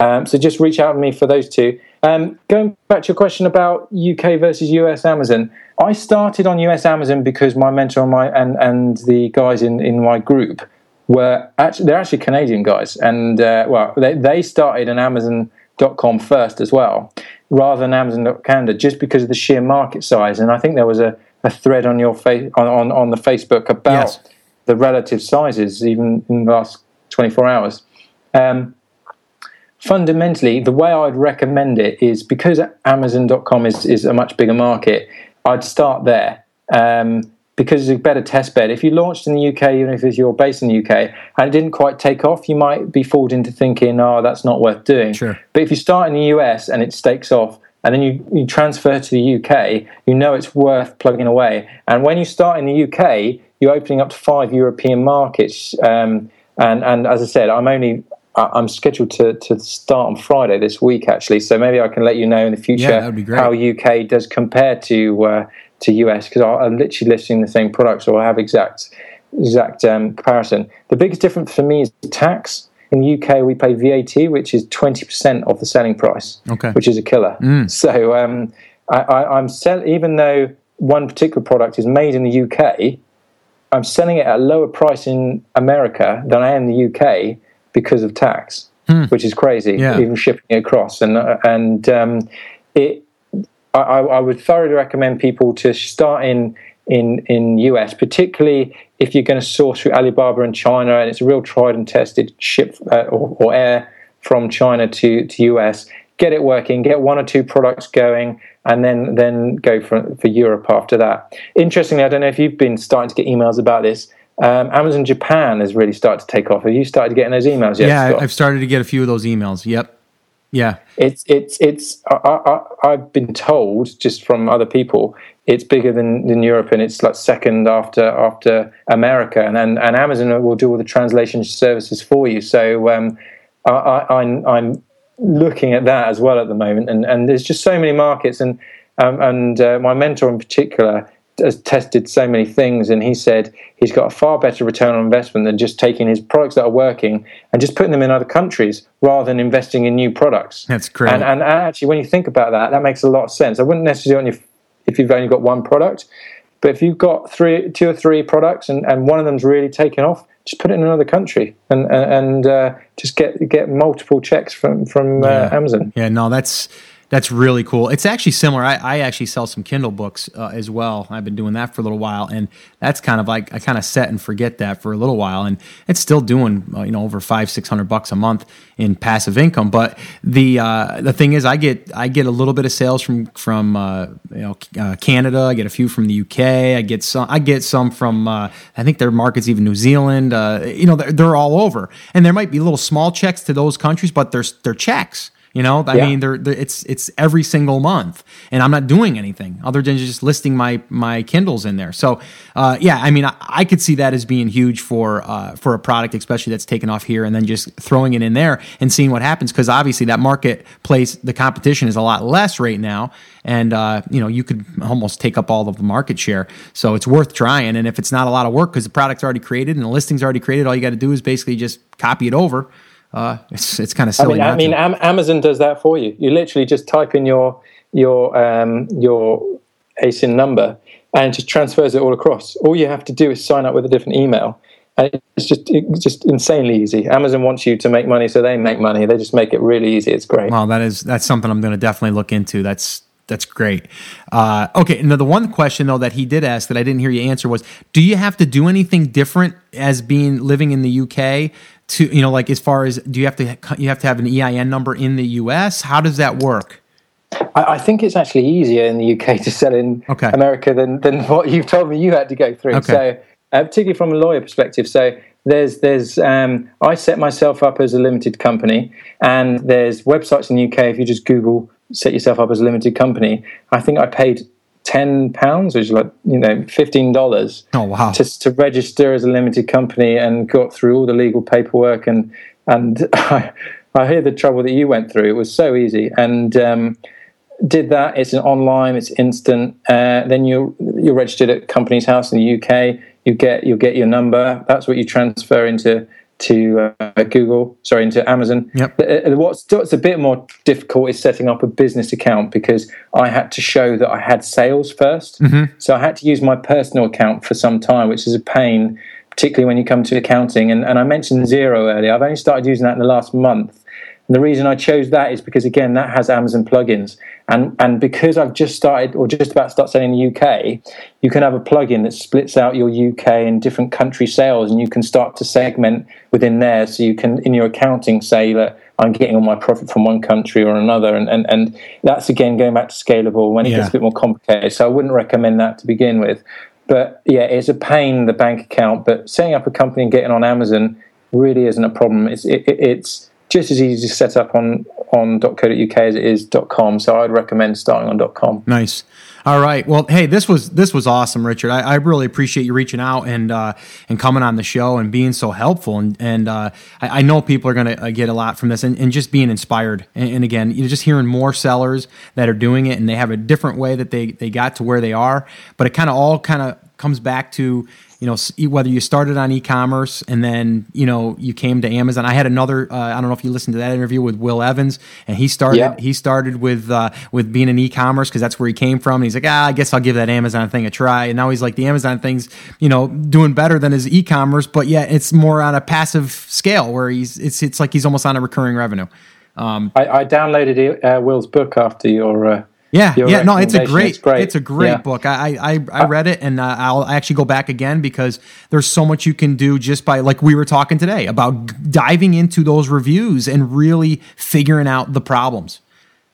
Um, so just reach out to me for those two. Um, going back to your question about UK versus US Amazon, I started on US Amazon because my mentor and my and, and the guys in, in my group were actually they're actually Canadian guys, and uh, well they they started on Amazon.com first as well, rather than Amazon.Canada, just because of the sheer market size. And I think there was a, a thread on your face on, on on the Facebook about Yes. the relative sizes even in the last 24 hours. Um, fundamentally, the way I'd recommend it is because Amazon.com is, is a much bigger market, I'd start there um, because it's a better test bed. If you launched in the UK, even if you're based in the UK, and it didn't quite take off, you might be fooled into thinking, oh, that's not worth doing. Sure. But if you start in the US and it stakes off, and then you, you transfer to the UK, you know it's worth plugging away. And when you start in the UK, you're opening up to five European markets. Um, and, and as I said, I'm only I'm scheduled to, to start on Friday this week, actually. So maybe I can let you know in the future Yeah, that'd be great. how UK does compare to uh, to US because I'm literally listing the same products, so I have exact exact um, comparison. The biggest difference for me is tax. In the UK, we pay VAT, which is 20% of the selling price, Okay. which is a killer. So um, I, I, I'm sell- even though one particular product is made in the UK, I'm selling it at a lower price in America than I am in the UK because of tax, which is crazy. Yeah. Even shipping it across, and uh, and um, it, I, I I would thoroughly recommend people to start in in in US, particularly if you're going to source through Alibaba and China, and it's a real tried and tested ship uh, or, or air from China to to US. Get it working. Get one or two products going, and then then go for for Europe after that. Interestingly, I don't know if you've been starting to get emails about this. Um, Amazon Japan has really started to take off. Have you started getting those emails yet? yeah, Scott? I've started to get a few of those emails. Yep. Yeah. It's it's it's. I, I've been told just from other people, it's bigger than, than Europe, and it's like second after after America, and and, and Amazon will do all the translation services for you. So um, I, I, I'm I'm looking at that as well at the moment, and and there's just so many markets, and um, and uh, my mentor in particular has tested so many things, and he said he's got a far better return on investment than just taking his products that are working and just putting them in other countries rather than investing in new products. That's great. And, and actually, when you think about that, that makes a lot of sense. I wouldn't necessarily if, if you've only got one product, but if you've got three, two or three products, and, and one of them's really taken off, just put it in another country and and uh, just get get multiple checks from from uh, yeah. Amazon. Yeah, no, that's that's really cool. It's actually similar. I, I actually sell some Kindle books uh, as well. I've been doing that for a little while, and that's kind of like I kind of set and forget that for a little while, and it's still doing uh, you know over five six hundred bucks a month in passive income. But the uh, the thing is, I get I get a little bit of sales from from uh, you know uh, Canada. I get a few from the UK. I get some I get some from uh, I think their markets even New Zealand. you know they're, they're all over, and there might be little small checks to those countries, but there's they're checks. You know, I yeah. mean, they're, they're, it's it's every single month, and I'm not doing anything other than just listing my my Kindles in there. So, uh, yeah, I mean, I, I, could see that as being huge for uh, for a product, especially that's taken off here, and then just throwing it in there and seeing what happens. Because obviously, that marketplace, the competition is a lot less right now, and uh, you know, you could almost take up all of the market share. So it's worth trying. And if it's not a lot of work because the product's already created and the listing's already created, all you got to do is basically just copy it over uh, it's it's kind of silly. I mean, I mean Amazon does that for you. You literally just type in your your um, your ASIN number and it just transfers it all across. All you have to do is sign up with a different email. And it's just it's just insanely easy. Amazon wants you to make money, so they make money. They just make it really easy. It's great. Well, that is that's something I'm going to definitely look into. That's that's great. Uh, okay, now the one question though that he did ask that I didn't hear you answer was, do you have to do anything different as being living in the UK to you know like as far as do you have to you have to have an EIN number in the US? How does that work? I, I think it's actually easier in the UK to sell in okay. America than than what you've told me you had to go through. Okay. So uh, particularly from a lawyer perspective, so there's there's um, I set myself up as a limited company, and there's websites in the UK. If you just Google set yourself up as a limited company, I think I paid ten pounds, which is like you know fifteen dollars. Oh wow! To, to register as a limited company and got through all the legal paperwork and and I, I hear the trouble that you went through. It was so easy and. Um, did that. It's an online. It's instant. Uh, then you you're registered at Companies House in the UK. You get you get your number. That's what you transfer into to uh, Google, sorry, into Amazon. Yep. Uh, what's, what's a bit more difficult is setting up a business account because I had to show that I had sales 1st mm-hmm. So I had to use my personal account for some time, which is a pain, particularly when you come to accounting. And, and I mentioned Xero earlier. I've only started using that in the last month. And the reason I chose that is because again, that has Amazon plugins, and and because I've just started or just about to start selling in the UK, you can have a plugin that splits out your UK and different country sales, and you can start to segment within there. So you can in your accounting say that I'm getting all my profit from one country or another, and and and that's again going back to scalable when it yeah. gets a bit more complicated. So I wouldn't recommend that to begin with. But yeah, it's a pain the bank account, but setting up a company and getting on Amazon really isn't a problem. It's it, it's just as easy to set up on on .co.uk as it is .com. So I'd recommend starting on .com. Nice. All right. Well, hey, this was this was awesome, Richard. I, I really appreciate you reaching out and uh, and coming on the show and being so helpful. And and uh, I, I, know people are going to uh, get a lot from this and, and just being inspired. And, and, again, you're just hearing more sellers that are doing it and they have a different way that they they got to where they are. But it kind of all kind of comes back to you know whether you started on e-commerce and then you know you came to Amazon. I had another uh, I don't know if you listened to that interview with Will Evans and he started yeah. he started with uh, with being in e-commerce because that's where he came from. And he's like ah I guess I'll give that Amazon thing a try. And now he's like the Amazon thing's you know doing better than his e-commerce, but yeah it's more on a passive scale where he's it's it's like he's almost on a recurring revenue. Um, I, I, downloaded uh, Will's book after your uh, yeah, yeah, no, it's a great, it's, great. it's a great yeah. book. I, I, I uh, read it, and uh, I'll actually go back again because there's so much you can do just by, like we were talking today, about diving into those reviews and really figuring out the problems.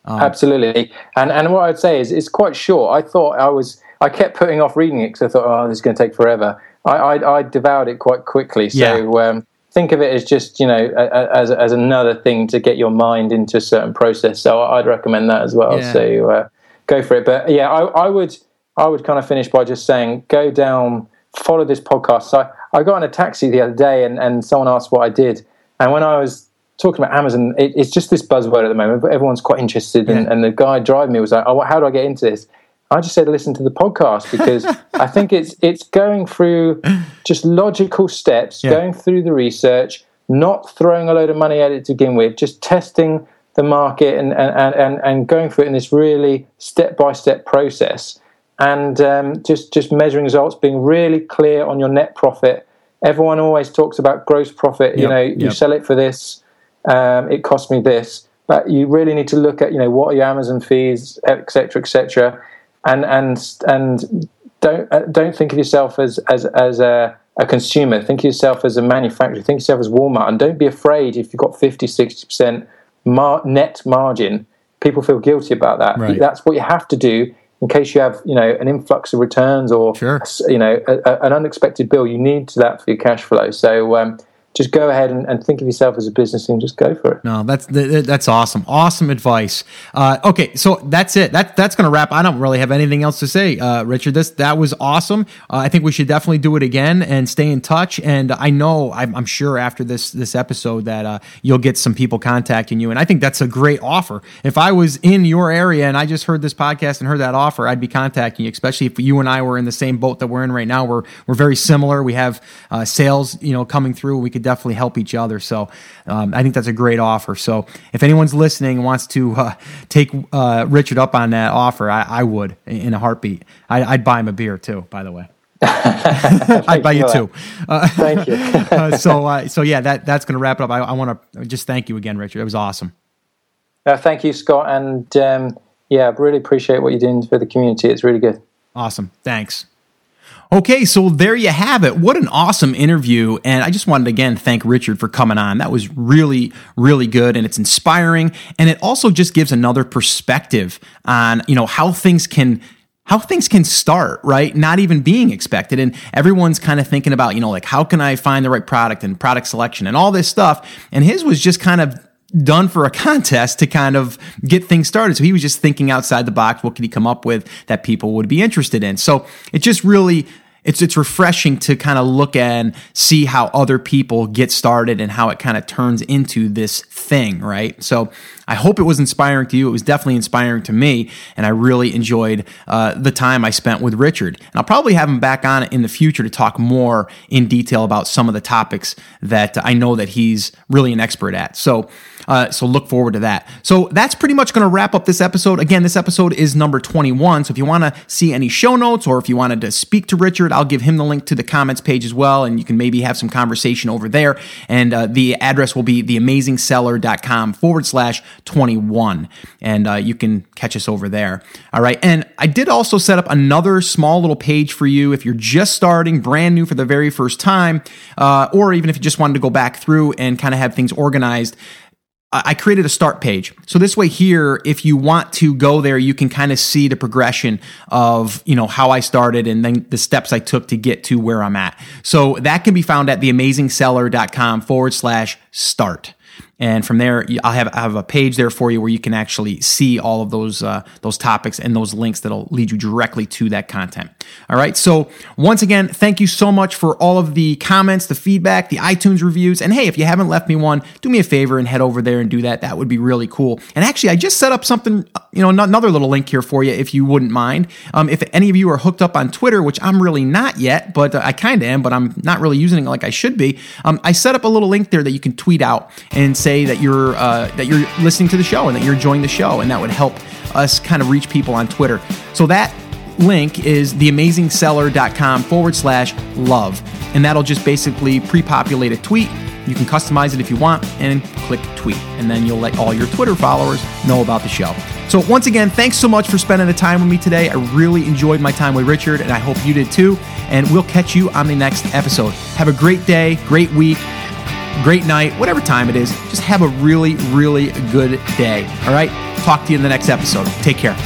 Um, Absolutely, and and what I'd say is it's quite short. I thought I was, I kept putting off reading it because I thought, oh, this is going to take forever. I, I, I devoured it quite quickly. So. Yeah. Um, think of it as just you know as as another thing to get your mind into a certain process. So I'd recommend that as well. Yeah. So uh, go for it. But yeah, I, I, would I would kind of finish by just saying go down, follow this podcast. So I, I got in a taxi the other day and and someone asked what I did, and when I was talking about Amazon, it, it's just this buzzword at the moment. But everyone's quite interested, yeah. and, and the guy driving me was like, "Oh, how do I get into this?" I just said listen to the podcast because I think it's it's going through just logical steps, yeah. going through the research, not throwing a load of money at it to begin with, just testing the market and and, and, and going through it in this really step by step process, and um, just just measuring results, being really clear on your net profit. Everyone always talks about gross profit. Yep. You know, you yep. sell it for this, um, it cost me this. But you really need to look at you know what are your Amazon fees, etc., etc and and and don't uh, don't think of yourself as as as a, a consumer. Think of yourself as a manufacturer. Think of yourself as Walmart, and don't be afraid if you've got 50, 60 percent mar- net margin. People feel guilty about that. Right. That's what you have to do in case you have you know an influx of returns or sure. you know a, a, an unexpected bill. You need that for your cash flow. So. Um, just go ahead and, and, think of yourself as a business and just go for it. No, that's that's awesome. Awesome advice. Uh, okay, so that's it. That that's going to wrap. I don't really have anything else to say, uh, Richard. This that was awesome. Uh, I think we should definitely do it again and stay in touch. And I know I'm, I'm sure after this this episode that uh, you'll get some people contacting you. And I think that's a great offer. If I was in your area and I just heard this podcast and heard that offer, I'd be contacting you. Especially if you and I were in the same boat that we're in right now. We're we're very similar. We have uh, sales, you know, coming through. We could could definitely help each other. So um, I think that's a great offer. So if anyone's listening and wants to uh, take uh, Richard up on that offer, I, I would in a heartbeat. I, would buy him a beer too, by the way. I'd buy you too. Uh, thank you. Uh, so, uh, so yeah, that that's going to wrap it up. I, I want to just thank you again, Richard. It was awesome. Uh, thank you, Scott, and um, yeah, I really appreciate what you're doing for the community. It's really good. Awesome. Thanks. Okay, so there you have it. What an awesome interview. And I just wanted to again thank Richard for coming on. That was really, really good and it's inspiring. And it also just gives another perspective on, you know, how things can how things can start, right? Not even being expected. And everyone's kind of thinking about, you know, like how can I find the right product and product selection and all this stuff. And his was just kind of done for a contest to kind of get things started. So he was just thinking outside the box. What could he come up with that people would be interested in? So it just really it's it's refreshing to kind of look and see how other people get started and how it kind of turns into this thing, right? So I hope it was inspiring to you. It was definitely inspiring to me, and I really enjoyed uh, the time I spent with Richard. And I'll probably have him back on in the future to talk more in detail about some of the topics that I know that he's really an expert at. So. Uh, so look forward to that. So that's pretty much going to wrap up this episode. Again, this episode is number 21. So if you want to see any show notes or if you wanted to speak to Richard, I'll give him the link to the comments page as well. And you can maybe have some conversation over there. And uh, the address will be theamazingseller.com forward slash 21. And uh, you can catch us over there. All right. And I did also set up another small little page for you if you're just starting, brand new for the very first time, uh, or even if you just wanted to go back through and kind of have things organized. I created a start page. So this way here, if you want to go there, you can kind of see the progression of, you know, how I started and then the steps I took to get to where I'm at. So that can be found at theamazingseller.com forward slash start and from there I'll have I have a page there for you where you can actually see all of those uh, those topics and those links that'll lead you directly to that content. All right. So once again, thank you so much for all of the comments, the feedback, the iTunes reviews, and hey, if you haven't left me one, do me a favor and head over there and do that. That would be really cool. And actually, I just set up something, you know, another little link here for you if you wouldn't mind. Um, if any of you are hooked up on Twitter, which I'm really not yet, but I kind of am, but I'm not really using it like I should be. Um, I set up a little link there that you can tweet out and say that you're uh, that you're listening to the show and that you're enjoying the show, and that would help us kind of reach people on Twitter. So that link is theamazingseller.com forward slash love, and that'll just basically pre-populate a tweet. You can customize it if you want and click tweet, and then you'll let all your Twitter followers know about the show. So, once again, thanks so much for spending the time with me today. I really enjoyed my time with Richard, and I hope you did too. And we'll catch you on the next episode. Have a great day, great week great night, whatever time it is. Just have a really, really good day. All right? Talk to you in the next episode. Take care.